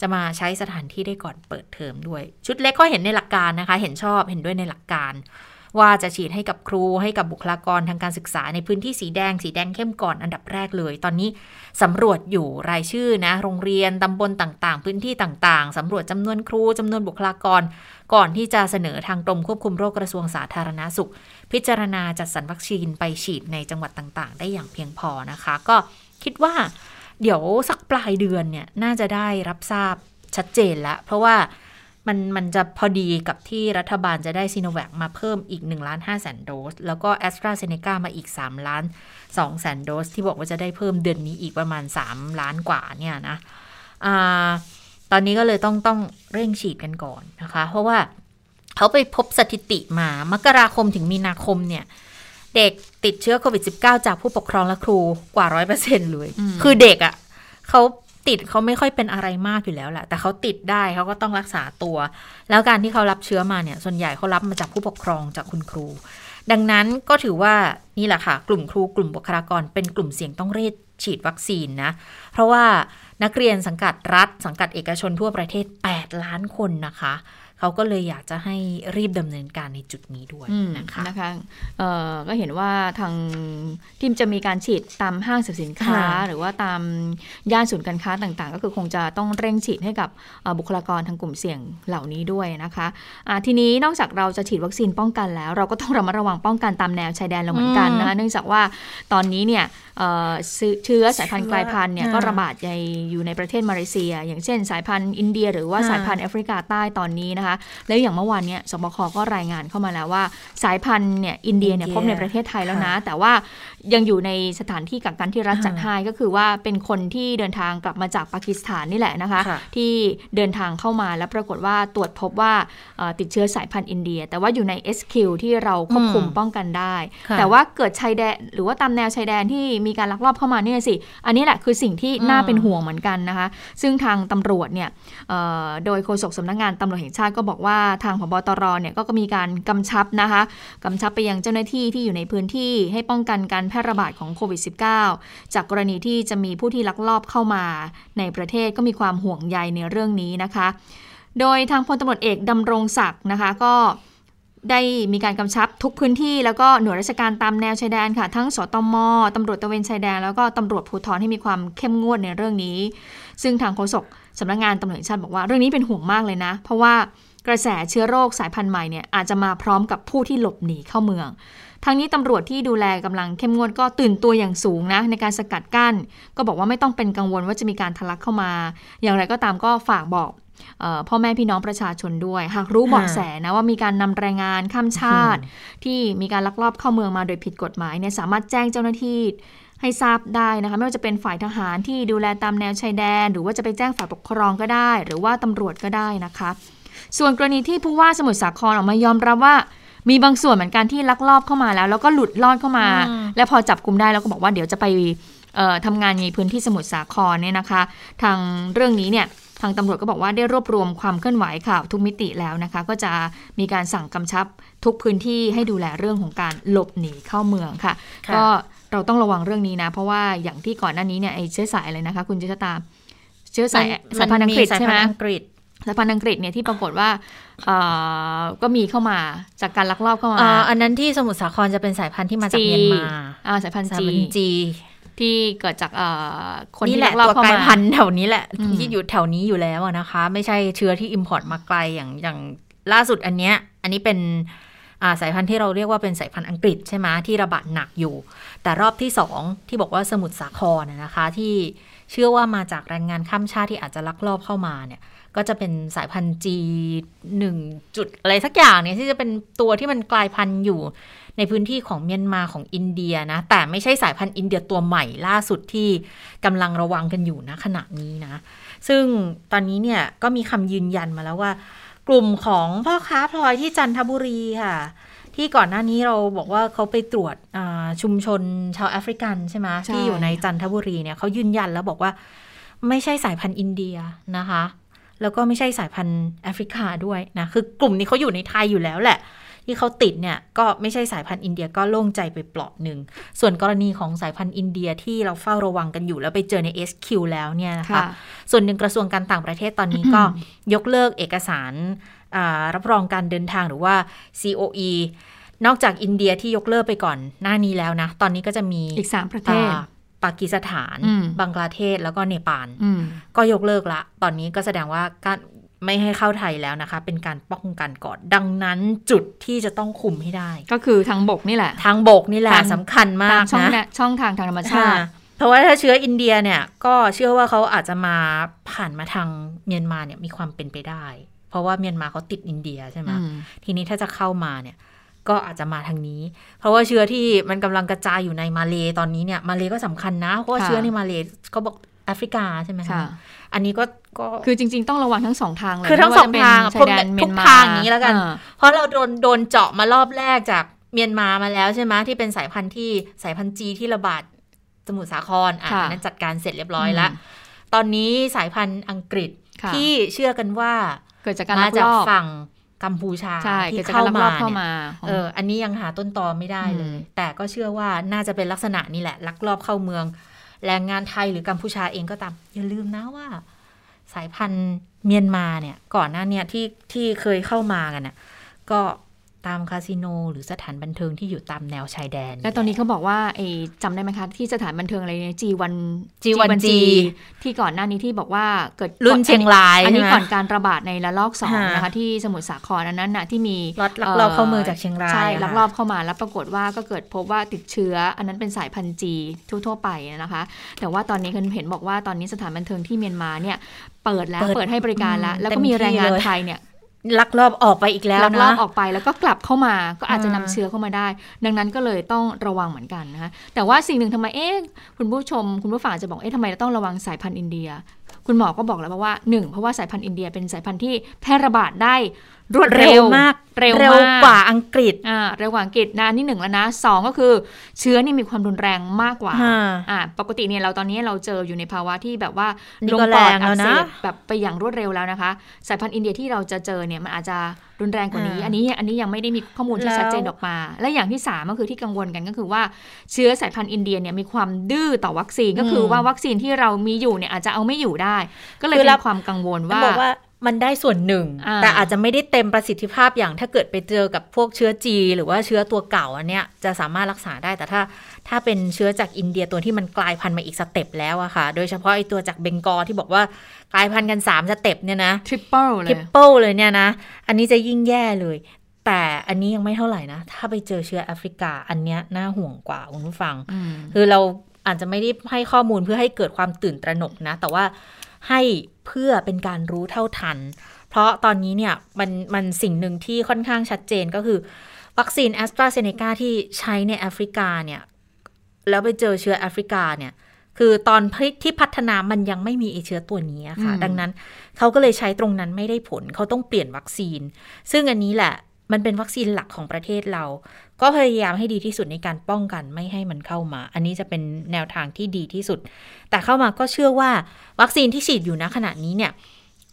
จะมาใช้สถานที่ได้ก่อนเปิดเทอมด้วย ชุดเล็กก็เห็นในหลักการนะคะ เห็นชอบเห็นด้วยในหลักการ ว่าจะฉีดให้กับครูให้กับบุคลากรทางการศึกษาในพื้นที่สีแดงสีแดงเข้มก่อนอันดับแรกเลย ตอนนี้สำรวจอยู่รายชื่อนะ โรงเรียนตำบลต่างๆ พื้นที่ต่างๆสำรวจจำนวนครูจำนวนบุคลากร ก่อนที่จะเสนอทางกรมควบคุมโรคกระทรวงสาธารณาสุข พิจารณาจัดสรรวัคซีนไปฉีดในจังหวัดต่างๆ ได้อย่างเพียงพอนะคะ ก็คิดว่าเดี๋ยวสักปลายเดือนเนี่ยน่าจะได้รับทราบชัดเจนแล้วเพราะว่า มันมันจะพอดีกับที่รัฐบาลจะได้ซีโนแวคมาเพิ่มอีก1ล้าน5แสนโดส แล้วก็แอสตราเซเนกามาอีก3ล้าน2แสนโดส ที่บอกว่าจะได้เพิ่มเดือนนี้อีกประมาณ 3 ล้านกว่าเนี่ยนะอ่าตอนนี้ก็เลยต้องต้องเร่งฉีดกันก่อนนะคะ เพราะว่าเขาไปพบสถิติมามกราคมถึงมีนาคมเนี่ย เด็กติดเชื้อโควิด -19 จากผู้ปกครองและครูกว่าร้อยเปอร์เซ็นเลยอืมคือเด็กอะ่ะเขา ติดเขาไม่ค่อยเป็นอะไรมากอยู่แล้วแหละแต่เขาติดได้เขาก็ต้องรักษาตัว แล้วการที่เขารับเชื้อมาเนี่ย ส่วนใหญ่เขารับมาจากผู้ปกครองจากคุณครู ดังนั้นก็ถือว่านี่แหละค่ะ กลุ่มครูกลุ่มบุคลากร เป็นกลุ่มเสี่ยงต้องรีบฉีดวัคซีนนะ เพราะว่านักเรียนสังกัดรัฐ สังกัดเอกชนทั่วประเทศ 8 ล้านคนนะคะ เขาก็เลยอยากจะให้รีบดำเนินการในจุดนี้ด้วยอืมนะคะนะคะเอ่อก็เห็นว่าทางทีมจะมีการฉีดตามห้างสรรพสินค้าค่ะหรือว่าตามย่านศูนย์การค้าต่างๆ ก็คือคงจะต้องเร่งฉีดให้กับเอ่อบุคลากรทางกลุ่มเสี่ยงเหล่านี้ด้วยนะคะอ่าทีนี้นอกจากเราจะฉีดวัคซีนป้องกันแล้ว เราก็ต้องระมัดระวังป้องกันตามแนวชายแดนเราเหมือนกันนะคะเนื่องจากว่าตอนนี้เนี่ยเอ่อเชื้อสายพันธุ์กลายพันธุ์เนี่ยก็ระบาดในอยู่ในประเทศมาเลเซีย อย่างเช่น สายพันธุ์อินเดีย หรือว่าค่ะสายพันธุ์แอฟริกาใต้ตอนนี้นะคะแล้วอย่างเมื่อวานเนี่ยสบคก็รายงานเข้ามาแล้วว่า สายพันธุ์เนี่ยอินเดียเนี่ยอินเดียพบในประเทศไทยแล้วนะค่ะแต่ว่ายังอยู่ในสถานที่กักกันที่รัฐอ่าจัดให้ก็คือว่าเป็นคนที่เดินทางกลับมาจากปากีสถานนี่แหละนะคะค่ะที่เดินทางเข้ามาแล้วปรากฏว่าตรวจพบว่าเอ่อติดเชื้อสายพันธุ์อินเดีย แต่ว่าอยู่ใน SQ ที่เราควบคุมอืมป้องกันได้ค่ะแต่ว่าเกิดชายแดนหรือว่าตามแนวชายแดนที่มีการลักลอบเข้ามาเนี่ยสิ อันนี้แหละคือสิ่งที่น่าเป็นห่วงเหมือนกันนะคะ ซึ่งทางตำรวจเนี่ยเอ่อโดยโฆษกสำนักงานตำรวจแห่งชาติก็บอกว่าทางพบตรเนี่ยก็มีการกำชับนะคะกำชับไปยังเจ้าหน้าที่ที่อยู่ในพื้นที่ให้ป้องกันการแพร่ระบาดของโควิด -19 จากกรณีที่จะมีผู้ที่ลักลอบเข้ามาในประเทศก็มีความห่วงใยในเรื่องนี้นะคะ โดยทางพลตำรวจเอกดำรงศักดิ์นะคะก็ได้มีการกำชับทุกพื้นที่แล้วก็หน่วยราชการตามแนวชายแดนค่ะ ทั้งสตมตำรวจตะเวนชายแดน แล้วก็ตำรวจภูธรให้มีความเข้มงวดในเรื่องนี้ ซึ่งทางโฆษกสำนักงานตำรวจแห่งชาติบอกว่าเรื่องนี้เป็นห่วงมากเลยนะ เพราะว่า กระแสเชื้อโรคสายพันธุ์ใหม่เนี่ยอาจจะมาพร้อมกับผู้ที่หลบหนีเข้าเมืองทางนี้ตำรวจที่ดูแลกำลังเข้มงวดก็ตื่นตัวอย่างสูงนะในการสกัดกั้น ก็บอกว่าไม่ต้องเป็นกังวลว่าจะมีการทะลักเข้ามา อย่างไรก็ตามก็ฝากบอกเออพ่อแม่พี่น้องประชาชนด้วย หากรู้เบาะแสนะว่ามีการนำแรงงานข้ามชาติ ที่มีการลักลอบเข้าเมืองมาโดยผิดกฎหมายเนี่ยสามารถแจ้งเจ้าหน้าที่ให้ทราบได้นะคะไม่ว่าจะเป็นฝ่ายทหารที่ดูแลตามแนวชายแดน หรือว่าจะไปแจ้งฝ่ายปกครองก็ได้ หรือว่าตำรวจก็ได้นะคะ ส่วนกรณีที่ผู้ว่าสมุทรสาครออกมายอมรับว่า มีบางส่วนเหมือนกันที่ลักลอบเข้ามาแล้ว แล้วก็หลุดลอดเข้ามาอืมแล้วพอจับกลุ่มได้แล้วก็บอกว่าเดี๋ยวจะไปเอ่อทำงานในพื้นที่สมุทรสาครเนี่ยนะคะ ทางเรื่องนี้เนี่ยทางตำรวจก็บอกว่าได้รวบรวมความเคลื่อนไหวข่าวทุกมิติแล้วนะคะ ก็จะมีการสั่งกำชับทุกพื้นที่ให้ดูแลเรื่องของการหลบหนีเข้าเมืองค่ะค่ะก็เราต้องระวังเรื่องนี้นะ เพราะว่าอย่างที่ก่อนหน้านี้เนี่ยไอ้เชื้อสายอะไรนะคะ คุณจิตตาเชื้อสายสายพันธุ์อังกฤษสายใช่ไหมพันธุ์อังกฤษ สายพันธุ์อังกฤษเนี่ยที่ปรากฏว่าเอ่อก็มีเข้ามาจากการลักลอบเข้ามาอ่าอันนั้นที่สมุทรสาครจะเป็นสายพันธุ์ที่มาจากเมียนมาอ่าสายพันธุ์สายจีพันธุ์จีที่เกิดจากเอ่อคนนี่ที่แหลัละกลอบตัวเข้ากลายมาพันธุ์แถวนี้แหละอืมที่อยู่แถวนี้อยู่แล้วอะนะคะ ไม่ใช่เชื้อที่อิมพอร์ตมาไกลอย่างอย่างล่าสุดอันเนี้ยอันนี้เป็นอ่าสายพันธุ์ที่เราเรียกว่าเป็นสายพันธุ์อังกฤษใช่ไหมที่ระบาดหนักอยู่ แต่รอบที่สองที่บอกว่าสมุทรสาครนะนะคะ ที่เชื่อว่ามาจากแรงงานข้ามชาติที่อาจจะลักลอบเข้ามาเนี่ย ก็จะเป็นสายพันธุ์จีหนึ่งจุดอะไรสักอย่างเนี่ยที่จะเป็นตัวที่มันกลายพันธุ์อยู่ในพื้นที่ของเมียนมาของอินเดียนะ แต่ไม่ใช่สายพันธุ์อินเดียตัวใหม่ล่าสุดที่กำลังระวังกันอยู่นะขณะนี้นะ ซึ่งตอนนี้เนี่ยก็มีคำยืนยันมาแล้วว่า กลุ่มของพ่อค้าพลอยที่จันทบุรีค่ะ ที่ก่อนหน้านี้เราบอกว่าเขาไปตรวจชุมชนชาวแอฟริกันใช่ไหมที่อยู่ในจันทบุรีเนี่ยเขายืนยันแล้วบอกว่าไม่ใช่สายพันธุ์อินเดียนะคะ แล้วก็ไม่ใช่สายพันธุ์แอฟริกาด้วยนะ คือกลุ่มนี้เขาอยู่ในไทยอยู่แล้วแหละ ที่เขาติดเนี่ยก็ไม่ใช่สายพันธุ์อินเดียก็โล่งใจไปเปลาะหนึ่ง ส่วนกรณีของสายพันธุ์อินเดียที่เราเฝ้าระวังกันอยู่แล้วไปเจอใน SQ แล้วเนี่ยนะคะค่ะส่วนหนึ่งกระทรวงการต่างประเทศตอนนี้ก็ยกเลิกเอกสารอ่ารับรองการเดินทางหรือว่า COE นอกจากอินเดียที่ยกเลิกไปก่อนหน้านี้แล้วนะ ตอนนี้ก็จะมีอีกสามประเทศอ่า ปากีสถานอืมบังกลาเทศแล้วก็เนปาลอืมก็ยกเลิกละ ตอนนี้ก็แสดงว่าการไม่ให้เข้าไทยแล้วนะคะ เป็นการป้องกันก่อน ดังนั้นจุดที่จะต้องคุมให้ได้ ก็คือทางบกนี่แหละ ทางบกนี่แหละตามสำคัญมาตามกช่องนะเนี่ยช่องทางทางธรรมชาติค่ะเพราะว่าถ้าเชื้ออินเดียเนี่ย ก็เชื่อว่าเขาอาจจะมาผ่านมาทางเมียนมาเนี่ยมีความเป็นไปได้ เพราะว่าเมียนมาเขาติดอินเดียใช่ไหมอืมทีนี้ถ้าจะเข้ามาเนี่ย ก็อาจจะมาทางนี้ เพราะว่าเชื้อที่มันกำลังกระจายอยู่ในมาเลตอนนี้เนี่ยมาเลก็สำคัญนะเพราะว่าค่ะเชื้อในมาเลก็บอกแอฟริกาใช่ไหมค่ะอันนี้ก็ก็คือจริง ๆ ต้องระวังทั้งสองทางเลยคือทั้งไม่ว่สองทางจะเป็นชายแดนผมเมีทุยนกมาทางอย่างนี้แล้วกันอ่าเพราะเราโดนโดนเจาะมารอบแรกจากเมียนมามาแล้วใช่ไหมที่เป็นสายพันธุ์ที่สายพันธุ์จีที่ระบาดสมุทรสาครอะค่ะอันนั้นจัดการเสร็จเรียบร้อยแล้วอืมตอนนี้สายพันธุ์อังกฤษค่ะที่เชื่อกันว่าเกิดจากการมาลักจากลอบฝั่ง กัมพูชาใช่ที่เกิดจากการลักลอบเข้าเนี่ยมาเอออันนี้ยังหาต้นตอไม่ได้เลยอืมแต่ก็เชื่อว่าน่าจะเป็นลักษณะนี้แหละ ลักลอบเข้าเมือง แรงงานไทยหรือกัมพูชาเองก็ตาม อย่าลืมนะว่า สายพันธุ์เมียนมาเนี่ย ก่อนหน้าเนี่ยที่ที่เคยเข้ามากันน่ะก็ ตามคาสิโน หรือสถานบันเทิงที่อยู่ตามแนวชายแดน แล้วตอนนี้เขาบอกว่าไอ้จำได้ไหมคะ ที่สถานบันเทิงอะไรเนี่ย G1 G1G ที่ก่อนหน้านี้ที่บอกว่าเกิดรุ่นเชียงรายอันนี้ใช่ไหมก่อนการระบาดในระลอกสองฮะนะคะที่สมุทรสาครอันนั้นน่ะที่มีลักลักลอบเข้าเมืองจากเชียงรายใช่อะค่ะลักลอบเข้ามาแล้วปรากฏว่าก็เกิดพบว่าติดเชื้อ อันนั้นเป็นสายพันธุ์จีทั่วๆไปนะคะ แต่ว่าตอนนี้คุณเห็นบอกว่าตอนนี้สถานบันเทิงที่เมียนมาเนี่ยเปิดแล้วเปิดเปิดให้บริการแล้วอืมแล้วก็มีเต็มที่แรงงานเลยไทยเนี่ย ลักลอบออกไปอีกแล้วลักลอบนะออกไปแล้วก็กลับเข้ามาก็อาจจะนำอ่าเชื้อเข้ามาได้ ดังนั้นก็เลยต้องระวังเหมือนกันนะคะแต่ว่าสิ่งหนึ่งทำไมเอ๊ะคุณผู้ชม คุณผู้ฟังอาจจะบอกเอ๊ะทำไมเราต้องระวังสายพันธุ์อินเดีย คุณหมอก็บอกแล้วว่าหนึ่งเพราะว่าสายพันธุ์อินเดียเป็นสายพันธุ์ที่แพร่ระบาดได้ รวดเร็เร็ววมาก เร็วเร็วมากกว่าอังกฤษอ่าเร็วกว่าอังกฤษนะอันนี่หนึ่งแล้วนะสองก็คือเชื้อนี่มีความรุนแรงมากกว่าอ่าอ่าปกติเนี่ยเราตอนนี้เราเจออยู่ในภาวะที่แบบว่านี่ลงก็ปอดแรงอัแล้วกนะเสบแบบไปอย่างรวดเร็วแล้วนะคะ สายพันธุ์อินเดียที่เราจะเจอเนี่ยมันอาจจะรุนแรงกว่านี้อ่าอันนี้อันนี้ยังไม่ได้มีข้อมูลที่แล้วชัดเจนออกมา และอย่างที่สามก็คือที่กังวลกันก็คือว่าเชื้อสายพันธุ์อินเดียเนี่ยมีความดื้อต่อวัคซีนก็คือว่าวัคซีนที่เรามีอยู่เนี่ยอาจจะเอาไม่อยู่ได้ ก็เลยคือเป็นความกังวลว่าเราต้องบอกว่า มันได้ส่วนหนึ่งอ่าแต่อาจจะไม่ได้เต็มประสิทธิภาพอย่างถ้าเกิดไปเจอกับพวกเชื้อ G หรือว่าเชื้อตัวเก่าอันเนี้ยจะสามารถรักษาได้แต่ถ้า ถ้าเป็นเชื้อจากอินเดียตัวที่มันกลายพันธุ์มาอีก step แล้วอะค่ะ โดยเฉพาะไอตัวจากเบงกอลที่บอกว่ากลายพันธุ์กันสาม step เนี่ยนะ triple เล triple เลยเนี่ยนะอันนี้จะยิ่งแย่เลย แต่อันนี้ยังไม่เท่าไหร่นะ ถ้าไปเจอเชื้อแอฟริกาอันเนี้ยน่าห่วงกว่าคุณผู้ฟังอืมคือเราอาจจะไม่ได้ให้ข้อมูลเพื่อให้เกิดความตื่นตระหนกนะ แต่ว่า ให้เพื่อเป็นการรู้เท่าทัน เพราะตอนนี้เนี่ยมันมันสิ่งหนึ่งที่ค่อนข้างชัดเจนก็คือ วัคซีนแอสตราเซเนกาที่ใช้ในแอฟริกาเนี่ย แล้วไปเจอเชื้อแอฟริกาเนี่ย คือตอนที่พัฒนามันยังไม่มีไอเชื้อตัวนี้อะค่ะอืมดังนั้นเขาก็เลยใช้ตรงนั้นไม่ได้ผล เขาต้องเปลี่ยนวัคซีน ซึ่งอันนี้แหละ มันเป็นวัคซีนหลักของประเทศเรา ก็พยายามให้ดีที่สุดในการป้องกันไม่ให้มันเข้ามา อันนี้จะเป็นแนวทางที่ดีที่สุด แต่เข้ามาก็เชื่อว่าวัคซีนที่ฉีดอยู่ณขณะนี้เนี่ย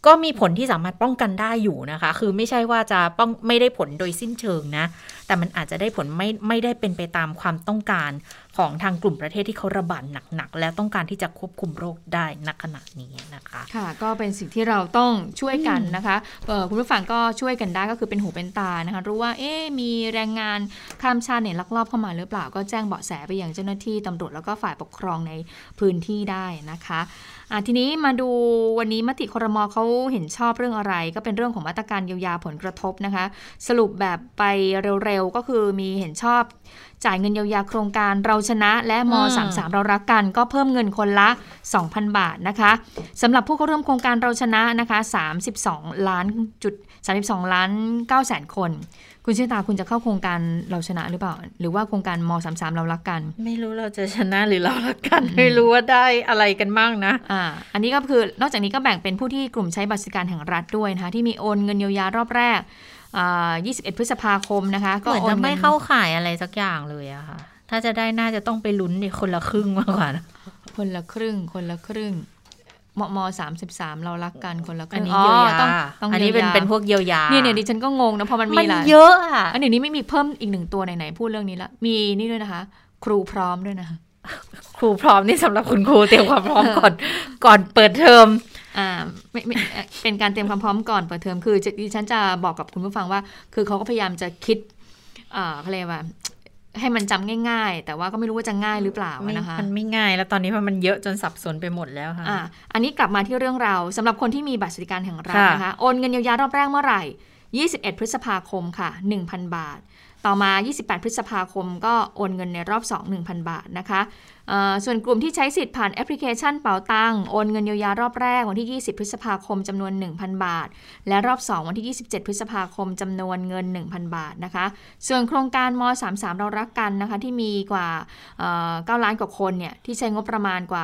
ก็มีผลที่สามารถป้องกันได้อยู่นะคะ คือไม่ใช่ว่าจะป้องไม่ได้ผลโดยสิ้นเชิงนะ แต่มันอาจจะได้ผลไม่ไม่ได้เป็นไปตามความต้องการ ของทางกลุ่มประเทศที่เขาระบาดหนักๆและต้องการที่จะควบคุมโรคได้ณขณะนี้นะคะค่ะ ก็เป็นสิ่งที่เราต้องช่วยกันนะคะเออคุณผู้ฟังก็ช่วยกันได้ก็คือเป็นหูเป็นตานะคะรู้ว่าเอ๊มีแรงงานข้ามชาติเนี่ยลักลอบเข้ามาหรือเปล่า ก็แจ้งเบาะแสไปยังเจ้าหน้าที่ตำรวจแล้วก็ฝ่ายปกครองในพื้นที่ได้นะคะอะทีนี้มาดูวันนี้มติครมเขาเห็นชอบเรื่องอะไร ก็เป็นเรื่องของมาตรการเยียวยาผลกระทบนะคะ สรุปแบบไปเร็วๆก็คือมีเห็นชอบ จ่ายเงินเยียวยาโครงการเราชนะและมอืม33 เรารักกัน ก็เพิ่มเงินคนละ 2,000 บาทนะคะสำหรับผู้เข้าร่วมโครงการเราชนะนะคะ 32 ล้านจุด 32 ล้าน9แสนคน คุณเชษตาคุณจะเข้าโครงการเราชนะหรือเปล่า หรือว่าโครงการม 33 เรารักกัน ไม่รู้เราจะชนะหรือเราละกัน ไม่รู้ว่าได้อะไรกันบ้างนะอ่าอันนี้ก็คือนอกจากนี้ก็แบ่งเป็นผู้ที่กลุ่มใช้บัตรสวัสดิการแห่งรัฐด้วยนะคะที่มีโอนเงินเยียวยารอบแรกอ่า 21 พฤษภาคมนะคะ ก็ก็เหมือนโอนจะเงินไม่เข้าข่ายอะไรสักอย่างเลยอะค่ะ ถ้าจะได้น่าจะต้องไปลุ้นในคนละครึ่งมากกว่านะคนละครึ่ง คนละครึ่งมมสามสิบสามเรารักกันคนละคอันรึ่งนี้เยียวยาต้องต้องอันนี้เป็นยียวยาเป็นพวกเยียวยาเนี่ยเนี่ยดิฉันก็งงนะเพอมันมีมันหลายเยอะอะอันเดี๋ยวนี้ไม่มีเพิ่มอีกหนึ่งตัวไหนๆพูดเรื่องนี้ละมีนี่ด้วยนะคะ ครูพร้อมด้วยนะคะครูพร้อมนี่สำหรับคุณครูเตรียมความพร้อมก่อนก่อนเปิดเทอม อ่าไม่ไม่เอ่อเป็นการเตรียมความพร้อมก่อนเปิดเทอมคือจะดิฉันจะบอกกับคุณผู้ฟังว่า คือเขาก็พยายามจะคิดเอ่อเขาเรียกว่าให้มันจำง่าย ๆ แต่ว่าก็ไม่รู้ว่าจะง่ายหรือเปล่าไม่นะคะ มันไม่ง่าย แล้วตอนนี้มันเยอะจนสับสนไปหมดแล้วค่ะอะอันนี้กลับมาที่เรื่องเราวสำหรับคนที่มีบัตรสวัสดิการแห่งรัฐค่ะนะคะ โอนเงินเยียวยารอบแรกเมื่อไหร่ 21 พฤษภาคมค่ะ 1,000 บาท ต่อมา 28 พฤษภาคมก็โอนเงินในรอบ 2 1,000 บาทนะคะเอ่อส่วนกลุ่มที่ใช้สิทธิ์ผ่านแอปพลิเคชันเป๋าตังโอนเงินเยียวยารอบแรกวันที่ 20 พฤษภาคมจำนวน 1,000 บาท และรอบ 2 วันที่ 27 พฤษภาคมจำนวนเงิน 1,000 บาทนะคะ ส่วนโครงการม 33 เรารักกันนะคะที่มีกว่าเอ่อ9ล้านกว่าคนเนี่ยที่ใช้งบประมาณกว่า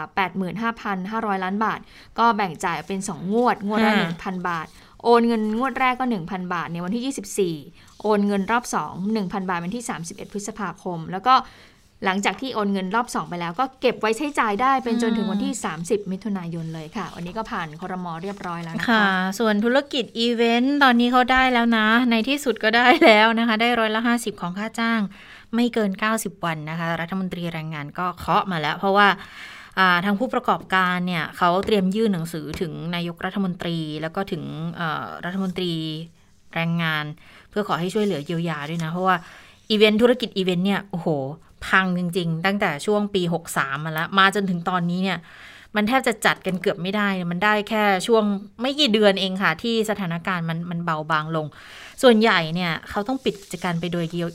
85,500 ล้านบาท ก็แบ่งจ่ายเป็น 2 งวด งวดละค่ะ1,000 บาท โอนเงินงวดแรกก็ 1,000 บาทในวันที่ 24 โอนเงินรอบ 2 1,000 บาทวันที่ 31 พฤษภาคม แล้วก็หลังจากที่โอนเงินรอบ 2 ไปแล้วก็เก็บไว้ใช้จ่ายได้เป็นจนถึงวันที่ 30 มิถุนายนเลยค่ะ วันนี้ก็ผ่านครมอเรียบร้อยแล้วนะคะค่ะส่วนธุรกิจอีเวนต์ตอนนี้เขาได้แล้วนะ ในที่สุดก็ได้แล้วนะคะ ได้ร้อยละ 50 ของค่าจ้าง ไม่เกิน 90 วันนะคะ รัฐมนตรีแรงงานก็เคาะมาแล้ว เพราะว่า ทางผู้ประกอบการเนี่ยเขาเตรียมยื่นหนังสือถึงนายกรัฐมนตรี แล้วก็ถึงรัฐมนตรีแรงงาน เพื่อขอให้ช่วยเหลือเยียวยาด้วยนะ เพราะว่าอีเวนต์ธุรกิจอีเวนต์เนี่ยโอ้โห พังจริง ๆ ตั้งแต่ช่วงปี 63 มาแล้ว มาจนถึงตอนนี้เนี่ย มันแทบจะจัดกันเกือบไม่ได้ มันได้แค่ช่วงไม่กี่เดือนเองค่ะ ที่สถานการณ์มันมันเบาบางลง ส่วนใหญ่เนี่ยเขาต้องปิดกิจการไปโดยเดียว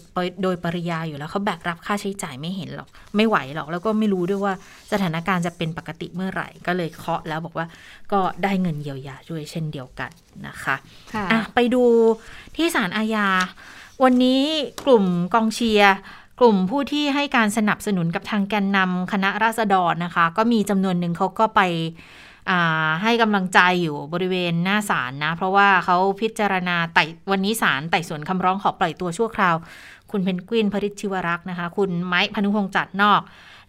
โดยปริยายอยู่แล้วเขาแบกรับค่าใช้จ่ายไม่เห็นหรอกไม่ไหวหรอก แล้วก็ไม่รู้ด้วยว่าสถานการณ์จะเป็นปกติเมื่อไหร่ ก็เลยเคาะแล้วบอกว่าก็ได้เงินเยียวยาด้วยเช่นเดียวกันนะคะค่ะอะไปดูที่ศาลอาญาวันนี้กลุ่มกองเชียร์ กลุ่มผู้ที่ให้การสนับสนุนกับทางแกนนำคณะราษฎรนะคะ ก็มีจำนวนหนึ่งเขาก็ไปให้กำลังใจอยู่บริเวณหน้าศาลนะ เพราะว่าเขาพิจารณาไต่วันนี้ศาลไต่สวนคำร้องขอปล่อยตัวชั่วคราว คุณเพนกวินพริชชิวรักษ์นะคะ คุณไม้พนุพงษ์จัดนอก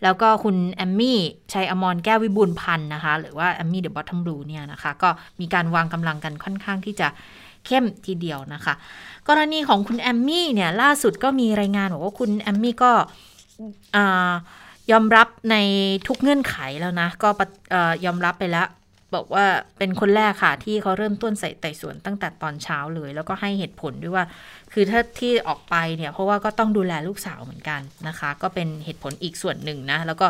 แล้วก็คุณแอมมี่ชัยอมรแก้ววิบูลพันธ์นะคะ หรือว่าแอมมี่เดอะบอททอมบลูเนี่ยนะคะ ก็มีการวางกำลังกันค่อนข้างที่จะ เข้มทีเดียวนะคะ กรณีของคุณแอมมี่เนี่ยล่าสุดก็มีรายงานบอกว่าคุณแอมมี่ก็ยอมรับในทุกเงื่อนไขแล้วนะ ก็ปะยอมรับไปแล้วบอกว่าเป็นคนแรกค่ะ ที่เขาเริ่มต้นใส่ไต่สวนตั้งแต่ตอนเช้าเลย แล้วก็ให้เหตุผลด้วยว่า คือถ้าที่ออกไปเนี่ยเพราะว่าก็ต้องดูแลลูกสาวเหมือนกันนะคะ ก็เป็นเหตุผลอีกส่วนหนึ่งนะ แล้วก็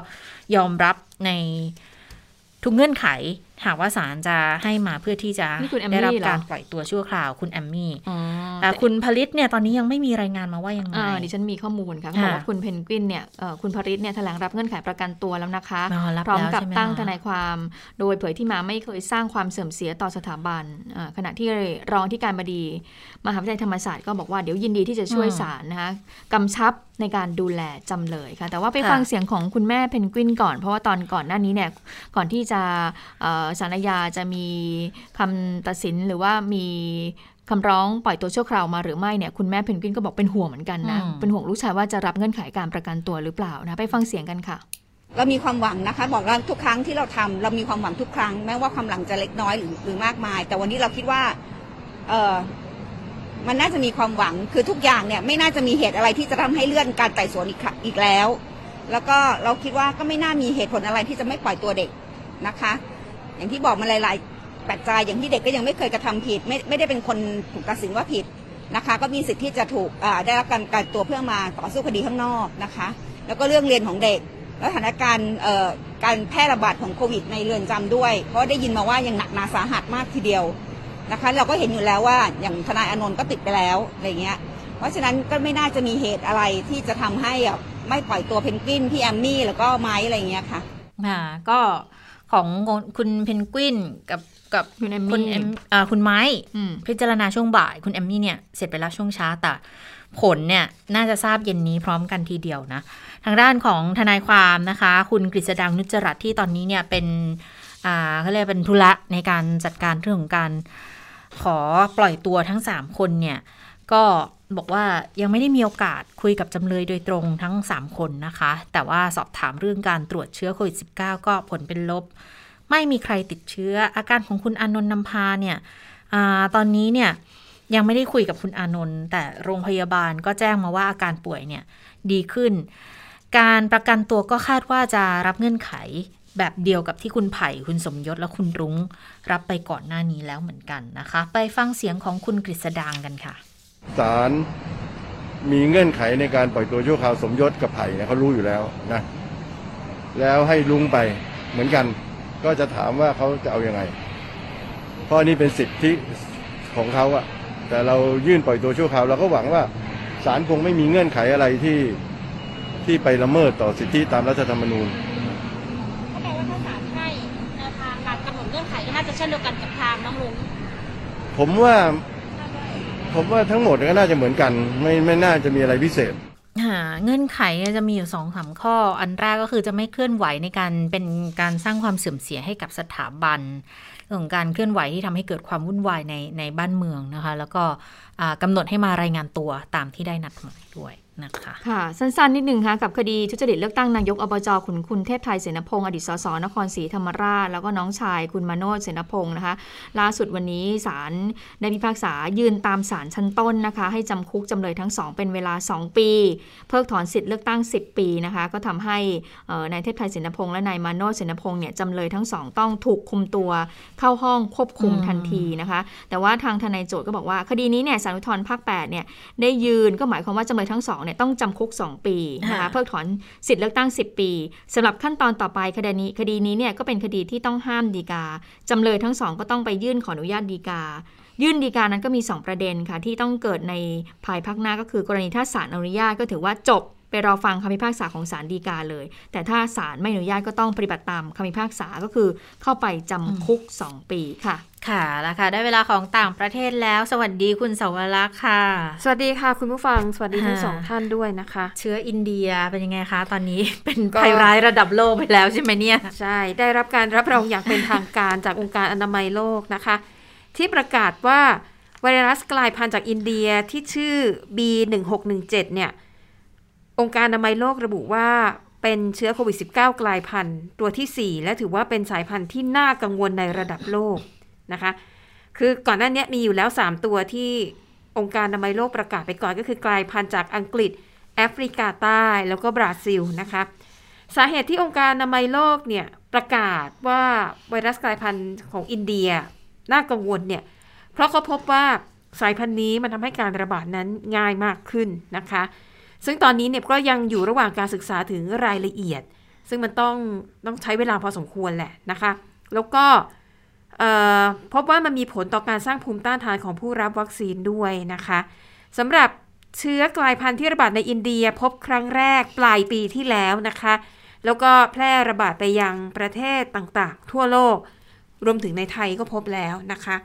ยอมรับในทุกเงื่อนไข หากว่าศาลจะให้มาเพื่อที่จะนี่คุณแอมมี่ได้รับเหรอการปล่อยตัวชั่วคราวคุณแอมมี่อ๋อแต่คุณผลิตเนี่ยตอนนี้ยังไม่มีรายงานมาว่ายังไงอ่าดิฉันมีข้อมูลค่ะเขาบอกว่าคุณเพนกวินเนี่ยเอ่อคุณพริตเนี่ยแถลงรับเงื่อนไขประกันตัวแล้วนะคะอ๋อรับพร้อมแล้วกับใช่ไหมตั้งคะทนายความ โดยเผยที่มาไม่เคยสร้างความเสื่อมเสียต่อสถาบันอ่าขณะที่รองที่การบดี มหาวิทยาลัยธรรมศาสตร์ก็บอกว่าเดี๋ยวยินดีที่จะช่วยศาลนะคะกำชับ ในการดูแลจำเลยค่ะ แต่ว่าไปค่ะฟังเสียงของคุณแม่เพนกวินก่อน เพราะว่าตอนก่อนหน้านี้เนี่ยก่อนที่จะเอ่อศาลอาญาจะมีคำตัดสินหรือว่ามีคำร้องปล่อยตัวชั่วคราวมาหรือไม่เนี่ยคุณแม่เพนกวินก็บอกเป็นห่วงเหมือนกันนะอืมเป็นห่วงลูกชายว่าจะรับเงื่อนไขการประกันตัวหรือเปล่านะไปฟังเสียงกันค่ะ เรามีความหวังนะคะ บอกว่าทุกครั้งที่เราทำเรามีความหวังทุกครั้งแม้ว่าความหลังจะเล็กน้อยหรือหรือมากมาย แต่วันนี้เราคิดว่าเออ มันน่าจะมีความหวังคือทุกอย่างเนี่ยไม่น่าจะมีเหตุอะไรที่จะทำให้เลื่อนการไต่สวนอีกอีกแล้ว แล้วก็เราคิดว่าก็ไม่น่ามีเหตุผลอะไรที่จะไม่ปล่อยตัวเด็กนะคะ อย่างที่บอกมาหลายๆปัจจัยอย่างที่เด็กก็ยังไม่เคยกระทำผิด ไม่ไม่ได้เป็นคนถูกตัดสินว่าผิดนะคะ ก็มีสิทธิ์ที่จะถูกได้รับการการตัวเพื่อมาต่อสู้คดีข้างนอกนะคะ แล้วก็เรื่องเรียนของเด็กแล้วสถานการณ์การแพร่ระบาดของโควิดในเรือนจำด้วย เพราะได้ยินมาว่ายังหนักหนาสาหัสมากทีเดียว นะคะ เราก็เห็นอยู่แล้วว่าอย่างทนายอานนท์ก็ติดไปแล้วอะไรเงี้ย เพราะฉะนั้นก็ไม่น่าจะมีเหตุอะไรที่จะทำให้อะไม่ปล่อยตัวเพนกวินพี่แอมมี่แล้วก็ไม้อะไรเงี้ยค่ะค่ะก็ของคุณเพนกวินกับกับคุณแอมมี่คุณแอมอ่าคุณไม้อืมพิจารณาช่วงบ่าย คุณแอมมี่เนี่ยเสร็จไปแล้วช่วงเช้าแต่ผลเนี่ยน่าจะทราบเย็นนี้พร้อมกันทีเดียวนะ ทางด้านของทนายความนะคะ คุณกฤษดังนุจรัตน์ที่ตอนนี้เนี่ยเป็นอ่าเขาเรียกเป็นธุระในการจัดการเรื่องของการ ขอปล่อยตัวทั้ง 3 คนเนี่ยก็บอกว่ายังไม่ได้มีโอกาสคุยกับจำเลยโดยตรงทั้ง 3 คนนะคะ แต่ว่าสอบถามเรื่องการตรวจเชื้อโควิด -19 ก็ผลเป็นลบ ไม่มีใครติดเชื้อ อาการของคุณอานนท์นำพาเนี่ยอตอนนี้เนี่ยยังไม่ได้คุยกับคุณอานนท์แต่โรงพยาบาลก็แจ้งมาว่าอาการป่วยเนี่ยดีขึ้น การประกันตัวก็คาดว่าจะรับเงื่อนไข แบบเดียวกับที่คุณไผ่คุณสมยศและคุณรุ้ง รับไปก่อนหน้านี้แล้วเหมือนกันนะคะ ไปฟังเสียงของคุณกฤษดางกันค่ะศาลมีเงื่อนไขในการปล่อยตัวชั่วคราวสมยศกับไผ่เนี่ยเขารู้อยู่แล้วนะแล้วให้ลุงไปเหมือนกัน ก็จะถามว่าเขาจะเอาอยัางไง เพราะนี่เป็นสิทธิของเขาอะแต่เรายื่นปล่อยตัวชั่วคราวเราก็หวังว่าศาลคงไม่มีเงื่อนไขอะไรที่ที่ไปละเมิดต่อสิทธิตามรัฐธรรมนูญ เช่นเดียวกันกับทางน้องลุงผมว่า ผมว่าทั้งหมดก็น่าจะเหมือนกัน ไม่ไม่น่าจะมีอะไรพิเศษหาเงื่อนไขจะมีอยู่สองสามข้อ อันแรกก็คือจะไม่เคลื่อนไหวในการเป็นการสร้างความเสื่อมเสียให้กับสถาบันเรื่องของการเคลื่อนไหวที่ทำให้เกิดความวุ่นวายในในบ้านเมืองนะคะ แล้วก็อ่ากำหนดให้มารายงานตัวตามที่ได้นัดหมายด้วย นะคะ ค่ะ สั้นๆ นิดหนึ่งค่ะกับคดีทุจริตเลือกตั้งนายกอบจขุนคุณเทพไทยเสนพงศ์อดีตสสนครศรีธรรมราช แล้วก็น้องชายคุณมาโนชเสนพงศ์นะคะ ล่าสุดวันนี้ศาลได้พิพากษายืนตามศาลชั้นต้นนะคะ ให้จำคุกจำเลยทั้งสองเป็นเวลา 2 ปี เพิกถอนสิทธิ์เลือกตั้ง 10 ปีนะคะ ก็ทำให้นายเทพไทยเสนพงศ์และนายมาโนชเสนพงศ์เนี่ยจำเลยทั้งสองต้องถูกคุมตัวเข้าห้องควบคุมมทันทีนะคะ แต่ว่าทางทนายโจทย์ก็บอกว่าคดีนี้เนี่ยศาลอุทธรภาค8เนี่ยได้ยืนก็หมายความว่าจำเลยทั้งสองเนี่ยต้องจำคุก 2 ปีนะคะค่ะเพิกถอนสิทธิ์เลือกตั้ง 10 ปีสำหรับขั้นตอนต่อไปคดีนี้คดีนี้เนี่ยก็เป็นคดีที่ต้องห้ามดีกาจำเลยทั้งสองก็ต้องไปยื่นขออนุญาตดีกา ยื่นดีกานั้นก็มี 2 ประเด็นค่ะที่ต้องเกิดในภายภาคหน้าก็คือกรณีถ้าศาลอนุญาตก็ถือว่าจบ ไปรอฟังคำพิพากษาของศาลฎีกาเลย แต่ถ้าศาลไม่อนุญาตก็ต้องปฏิบัติตามคำพิพากษาก็คือเข้าไปจำคุก 2 ปีค่ะ ค่ะแล้วค่ะ ได้เวลาของต่างประเทศแล้ว สวัสดีคุณสาวรักษ์ค่ะ สวัสดีค่ะคุณผู้ฟัง สวัสดีทั้งค่ะสองท่านด้วยนะคะ เชื้ออินเดียเป็นยังไงคะ ตอนนี้เป็นก็ภัยร้ายระดับโลกไปแล้วใช่ไหมเนี่ย ใช่ ได้รับการรับรองอย่างเป็นทางการจากองค์การอนามัยโลกนะคะ ที่ประกาศว่าไวรัสกลายพันธุ์จากอินเดียที่ชื่อ B1617 เนี่ย องค์การอนามัยโลกระบุว่าเป็นเชื้อโควิด -19 กลายพันธุ์ตัวทีสี่ 4 และถือว่าเป็นสายพันธุ์ที่น่ากังวลในระดับโลกนะคะ คือก่อนหน้านี้มีอยู่แล้ว 3 ตัวที่องค์การอนามัยโลกประกาศไปก่อนก็คือกลายพันธุ์จากอังกฤษแอฟริกาใต้แล้วก็บราซิลนะคะสาเหตุที่องค์การอนามัยโลกเนี่ยประกาศว่าไวรัสกลายพันธุ์ของอินเดียน่ากังวลเนี่ยเพราะเขาพบว่าสายพันธุ์นี้มันทำให้การระบาดนั้นง่ายมากขึ้นนะคะ ซึ่งตอนนี้เนี่ยก็ยังอยู่ระหว่างการศึกษาถึงรายละเอียด ซึ่งมันต้องต้องใช้เวลาพอสมควรแหละนะคะ แล้วก็พบว่ามันมีผลต่อการสร้างภูมิต้านทานของผู้รับวัคซีนด้วยนะคะสำหรับเชื้อกลายพันธุ์ที่ระบาดในอินเดียพบครั้งแรกปลายปีที่แล้วนะคะ แล้วก็แพร่ระบาดไปยังประเทศต่างๆ ทั่วโลก รวมถึงในไทยก็พบแล้วนะคะ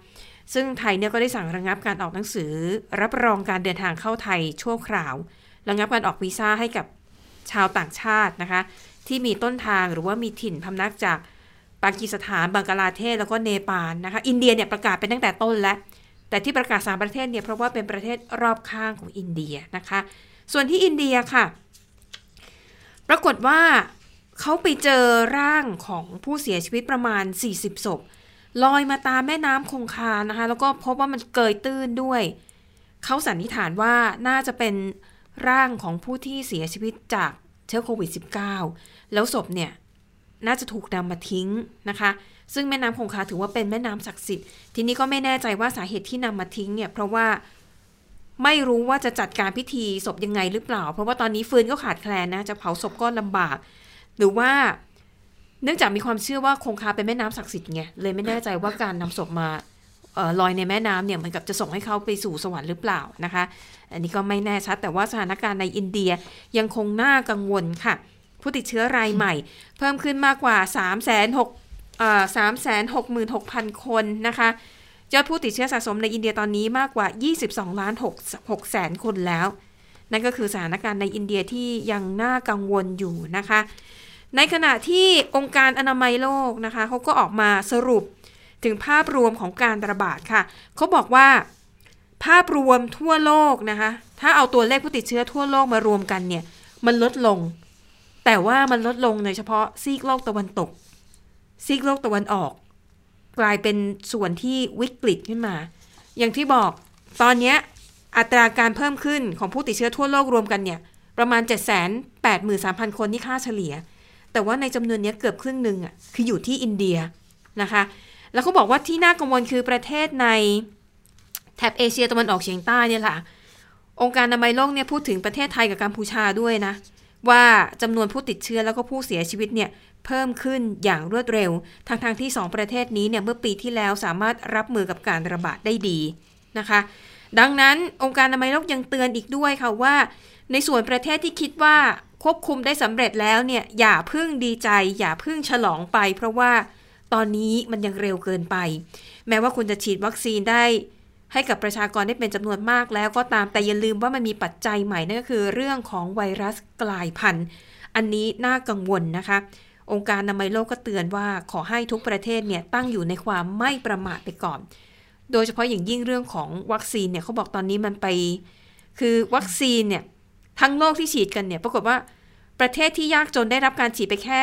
ซึ่งไทยเนี่ยก็ได้สั่งระงับการออกหนังสือ รับรองการเดินทางเข้าไทยชั่วคราว ระงับการออกวีซ่าให้กับชาวต่างชาตินะคะ ที่มีต้นทางหรือว่ามีถิ่นพำนักจากปากีสถานบังกลาเทศแล้วก็เนปาลนะคะ อินเดียเนี่ยประกาศไปตั้งแต่ต้นแล้ว แต่ที่ประกาศสามประเทศเนี่ยเพราะว่าเป็นประเทศรอบข้างของอินเดียนะคะ ส่วนที่อินเดียค่ะ ปรากฏว่าเขาไปเจอร่างของผู้เสียชีวิตประมาณ 40ศพลอยมาตามแม่น้ำคงคานะคะ แล้วก็พบว่ามันเกยตื้นด้วย เขาสันนิษฐานว่าน่าจะเป็น ร่างของผู้ที่เสียชีวิตจากเชื้อโควิด -19 แล้วศพเนี่ยน่าจะถูกนำมาทิ้งนะคะ ซึ่งแม่น้ำคงคาถือว่าเป็นแม่น้ำศักดิ์สิทธิ์ ทีนี้ก็ไม่แน่ใจว่าสาเหตุที่นำมาทิ้งเนี่ยเพราะว่าไม่รู้ว่าจะจัดการพิธีศพยังไงหรือเปล่า เพราะว่าตอนนี้ฟืนก็ขาดแคลนนะ จะเผาศพก็ลำบาก หรือว่าเนื่องจากมีความเชื่อว่าคงคาเป็นแม่น้ำศักดิ์สิทธิ์ไงเลยไม่แน่ใจว่าการนำศพมา ลอยในแม่น้ำเนี่ยเหมือนกับจะส่งให้เขาไปสู่สวรรค์หรือเปล่านะคะ อันนี้ก็ไม่แน่ชัด แต่ว่าสถานการณ์ในอินเดียยังคงน่ากังวลค่ะ ผู้ติดเชื้อรายใหม่ เพิ่มขึ้นมากกว่า 3 6 0 0 0เอ่อ366,000 คนนะคะยอดผู้ติดเชื้อสะสมในอินเดียตอนนี้มากกว่า 22 ล้าน6 6แสนคนแล้ว นั่นก็คือสถานการณ์ในอินเดียที่ยังน่ากังวลอยู่นะคะ ในขณะที่องค์การอนามัยโลกนะคะเขาก็ออกมาสรุป ถึงภาพรวมของการระบาดค่ะ เขาบอกว่า ภาพรวมทั่วโลกนะคะ ถ้าเอาตัวเลขผู้ติดเชื้อทั่วโลกมารวมกันเนี่ย มันลดลง แต่ว่ามันลดลงในเฉพาะซีกโลกตะวันตก ซีกโลกตะวันออก กลายเป็นส่วนที่วิกฤตขึ้นมา อย่างที่บอกตอนนี้อัตราการเพิ่มขึ้นของผู้ติดเชื้อทั่วโลกรวมกันเนี่ย ประมาณ 783,000 คนที่ค่าเฉลี่ย แต่ว่าในจำนวนนี้เกือบครึ่งหนึ่งอะคืออยู่ที่อินเดียนะคะ แล้วเขาบอกว่าที่น่ากังวลคือประเทศในแถบเอเชียตะวันออกเฉียงใต้เนี่ยแหละองค์การอนามัยโลกเนี่ยพูดถึงประเทศไทยกับกัมพูชาด้วยนะ ว่าจำนวนผู้ติดเชื้อแล้วก็ผู้เสียชีวิตเนี่ยเพิ่มขึ้นอย่างรวดเร็วทางทางที่ 2 ประเทศนี้เนี่ยเมื่อปีที่แล้วสามารถรับมือกับการระบาดได้ดีนะคะ ดังนั้นองค์การอนามัยโลกยังเตือนอีกด้วยค่ะว่า ในส่วนประเทศที่คิดว่าควบคุมได้สำเร็จแล้วเนี่ยอย่าพึ่งดีใจ อย่าพึ่งฉลองไป เพราะว่า ตอนนี้มันยังเร็วเกินไป แม้ว่าคุณจะฉีดวัคซีนได้ ให้กับประชากรได้เป็นจำนวนมากแล้วก็ตามแต่อย่าลืมว่ามันมีปัจจัยใหม่นั่นก็คือเรื่องของไวรัสกลายพันธุ์ อันนี้น่ากังวลนะคะ องค์การนามัยโลกก็เตือนว่าขอให้ทุกประเทศเนี่ยตั้งอยู่ในความไม่ประมาทไปก่อน โดยเฉพาะอย่างยิ่งเรื่องของวัคซีนเนี่ยเขาบอกตอนนี้มันไป คือวัคซีนเนี่ยทั้งโลกที่ฉีดกันเนี่ยปรากฏว่าประเทศที่ยากจนได้รับการฉีดไปแค่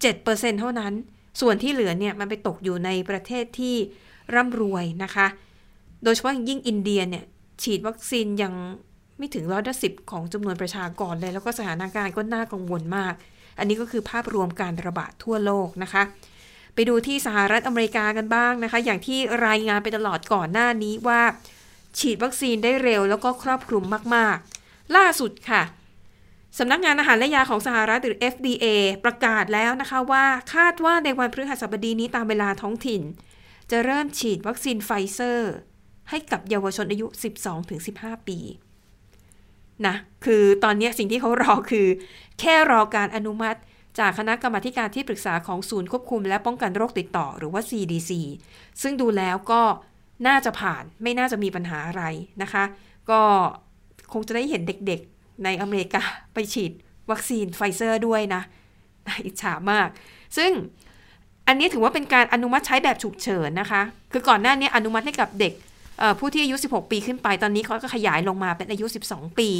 17%เท่านั้น ส่วนที่เหลือเนี่ยมันไปตกอยู่ในประเทศที่ร่ำรวยนะคะ โดยเฉพาะยิ่งอินเดียเนี่ยฉีดวัคซีนยังไม่ถึงร้อยละสิบของจำนวนประชากรเลย แล้วก็สถานการณ์ก็น่ากังวลมาก อันนี้ก็คือภาพรวมการระบาดทั่วโลกนะคะ ไปดูที่สหรัฐอเมริกากันบ้างนะคะ อย่างที่รายงานไปตลอดก่อนหน้านี้ว่า ฉีดวัคซีนได้เร็วแล้วก็ครอบคลุมมากๆ ล่าสุดค่ะ สำนักงานอาหารและยาของสหรัฐหรือ FDA ประกาศแล้วนะคะว่าคาดว่าในวันพฤหัสบดีนี้ตามเวลาท้องถิ่น จะเริ่มฉีดวัคซีนไฟเซอร์ ให้กับเยาวชนอายุ 12-15 ปีนะคือตอนนี้สิ่งที่เขารอคือ แค่รอการอนุมัติจากคณะกรรมาการที่ปรึกษาของศูนย์ควบคุมและป้องกันโรคติดต่อหรือว่า CDC ซึ่งดูแล้วก็น่าจะผ่านไม่น่าจะมีปัญหาอะไรนะคะ ก็คงจะได้เห็นเด็ก ในอเมริกาไปฉีดวัคซีนไฟเซอร์ด้วยนะน่าอิจฉามาก ซึ่งอันนี้ถือว่าเป็นการอนุมัติใช้แบบฉุกเฉินนะคะ คือก่อนหน้านี้อนุมัติให้กับเด็กผู้ที่อายุ 16 ปีขึ้นไป ตอนนี้เขาก็ขยายลงมาเป็นอายุ 12 ปี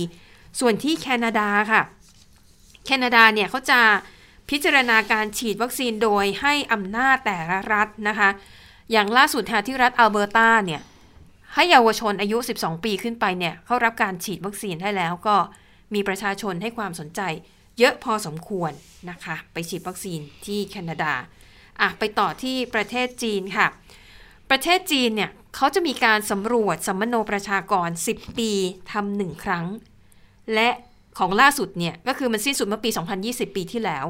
ส่วนที่แคนาดาค่ะ แคนาดาเนี่ยเขาจะพิจารณาการฉีดวัคซีนโดยให้อำนาจแต่ละรัฐนะคะ อย่างล่าสุดค่ะที่รัฐอัลเบอร์ตาเนี่ยให้เยาวชนอายุ 12 ปีขึ้นไปเนี่ยเขารับการฉีดวัคซีนได้แล้วก็ มีประชาชนให้ความสนใจ เยอะพอสมควรนะคะ ไปฉีดวัคซีนที่แคนาดาอะไปต่อที่ประเทศจีนค่ะ ประเทศจีนเนี่ยเขาจะมีการสำรวจสัมมโนประชากร 10 ปีทำหนึ่งครั้ง และของล่าสุดเนี่ยก็คือมันสิ้นสุดเมื่อปี 2020 ปีที่แล้ว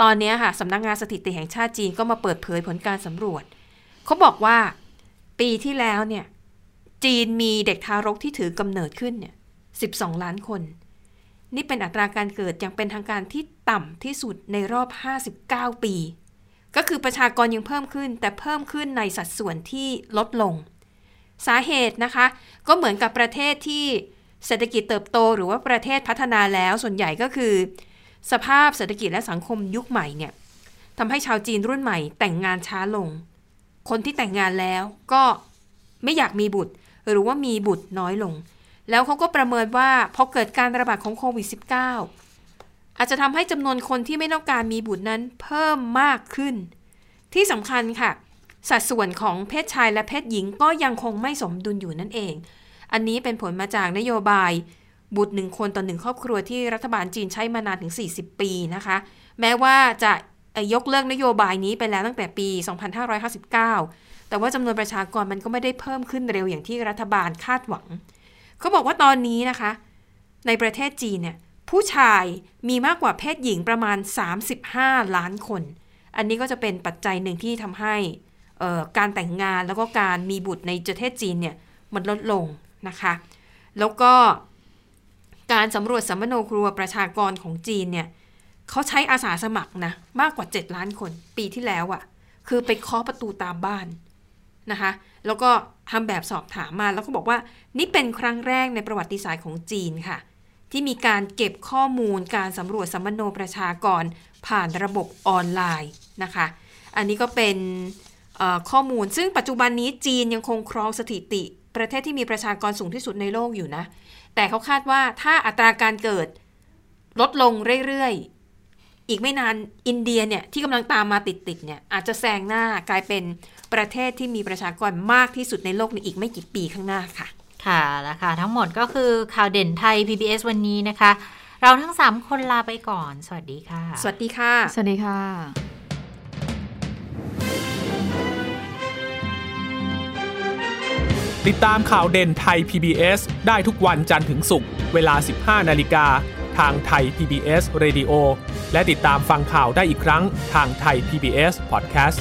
ตอนนี้ค่ะสำนักงานสถิติแห่งชาติจีนก็มาเปิดเผยผลการสำรวจ เขาบอกว่าปีที่แล้วเนี่ยจีนมีเด็กทารกที่ถือกำเนิดขึ้นเนี่ย 12 ล้านคน นี่เป็นอัตราการเกิดอย่างเป็นทางการที่ต่ำที่สุดในรอบ 59 ปี ก็คือประชากรยังเพิ่มขึ้น แต่เพิ่มขึ้นในสัดส่วนที่ลดลง สาเหตุนะคะ ก็เหมือนกับประเทศที่เศรษฐกิจเติบโต หรือว่าประเทศพัฒนาแล้วส่วนใหญ่ก็คือ สภาพเศรษฐกิจและสังคมยุคใหม่เนี่ยทำให้ชาวจีนรุ่นใหม่ แต่งงานช้าลง คนที่แต่งงานแล้วก็ไม่อยากมีบุตร หรือว่ามีบุตรน้อยลง แล้วเขาก็ประเมินว่าพอเกิดการระบาดของโควิด -19 อาจจะทำให้จำนวนคนที่ไม่ต้องการมีบุตรนั้นเพิ่มมากขึ้น ที่สำคัญค่ะ สัดส่วนของเพศชายและเพศหญิงก็ยังคงไม่สมดุลอยู่นั่นเอง อันนี้เป็นผลมาจากนโยบายบุตรหนึ่งคนต่อหนึ่งครอบครัวที่รัฐบาลจีนใช้มานานถึง 40 ปีนะคะ แม้ว่าจะยกเลิกนโยบายนี้ไปแล้วตั้งแต่ปี 2559 แต่ว่าจำนวนประชากรมันก็ไม่ได้เพิ่มขึ้นเร็วอย่างที่รัฐบาลคาดหวัง เขาบอกว่าตอนนี้นะคะ ในประเทศจีนเนี่ยผู้ชายมีมากกว่าเพศหญิงประมาณ 35 ล้านคน อันนี้ก็จะเป็นปัจจัยหนึ่งที่ทำให้การแต่งงานแล้วก็การมีบุตรในประเทศจีนเนี่ยมันลดลงนะคะ แล้วก็การสำรวจสัมมโนครัวประชากรของจีนเนี่ยเขาใช้อาสาสมัครนะมากกว่า 7 ล้านคนปีที่แล้วอะ่ะ คือไปเคาะประตูตามบ้าน นะคะ แล้วก็ทำแบบสอบถามมาแล้วก็บอกว่านี่เป็นครั้งแรกในประวัติศาสตร์ของจีนค่ะ ที่มีการเก็บข้อมูลการสำรวจสัมมโนประชากร ผ่านระบบออนไลน์นะคะ อันนี้ก็เป็นข้อมูลซึ่งปัจจุบันนี้จีนยังคงครองสถิติ ประเทศที่มีประชากรสูงที่สุดในโลกอยู่นะ แต่เขาคาดว่าถ้าอัตราการเกิดลดลงเรื่อยๆ อีกไม่นานอินเดียเนี่ยที่กำลังตามมาติดๆเนี่ยอาจจะแซงหน้ากลายเป็น ประเทศที่มีประชากรมากที่สุดในโลกในอีกไม่กี่ปีข้างหน้าค่ะ ค่ะแล้วค่ะ ทั้งหมดก็คือข่าวเด่นไทย PBS วันนี้นะคะ เราทั้ง 3 คนลาไปก่อน สวัสดีค่ะ สวัสดีค่ะ สวัสดีค่ะทติดตามข่าวเด่นไทย PBS ได้ทุกวันจันทร์ถึงศุกร์เวลา 15 นาฬิกาทางไทย PBS Radio และติดตามฟังข่าวได้อีกครั้งทางไทย PBS Podcast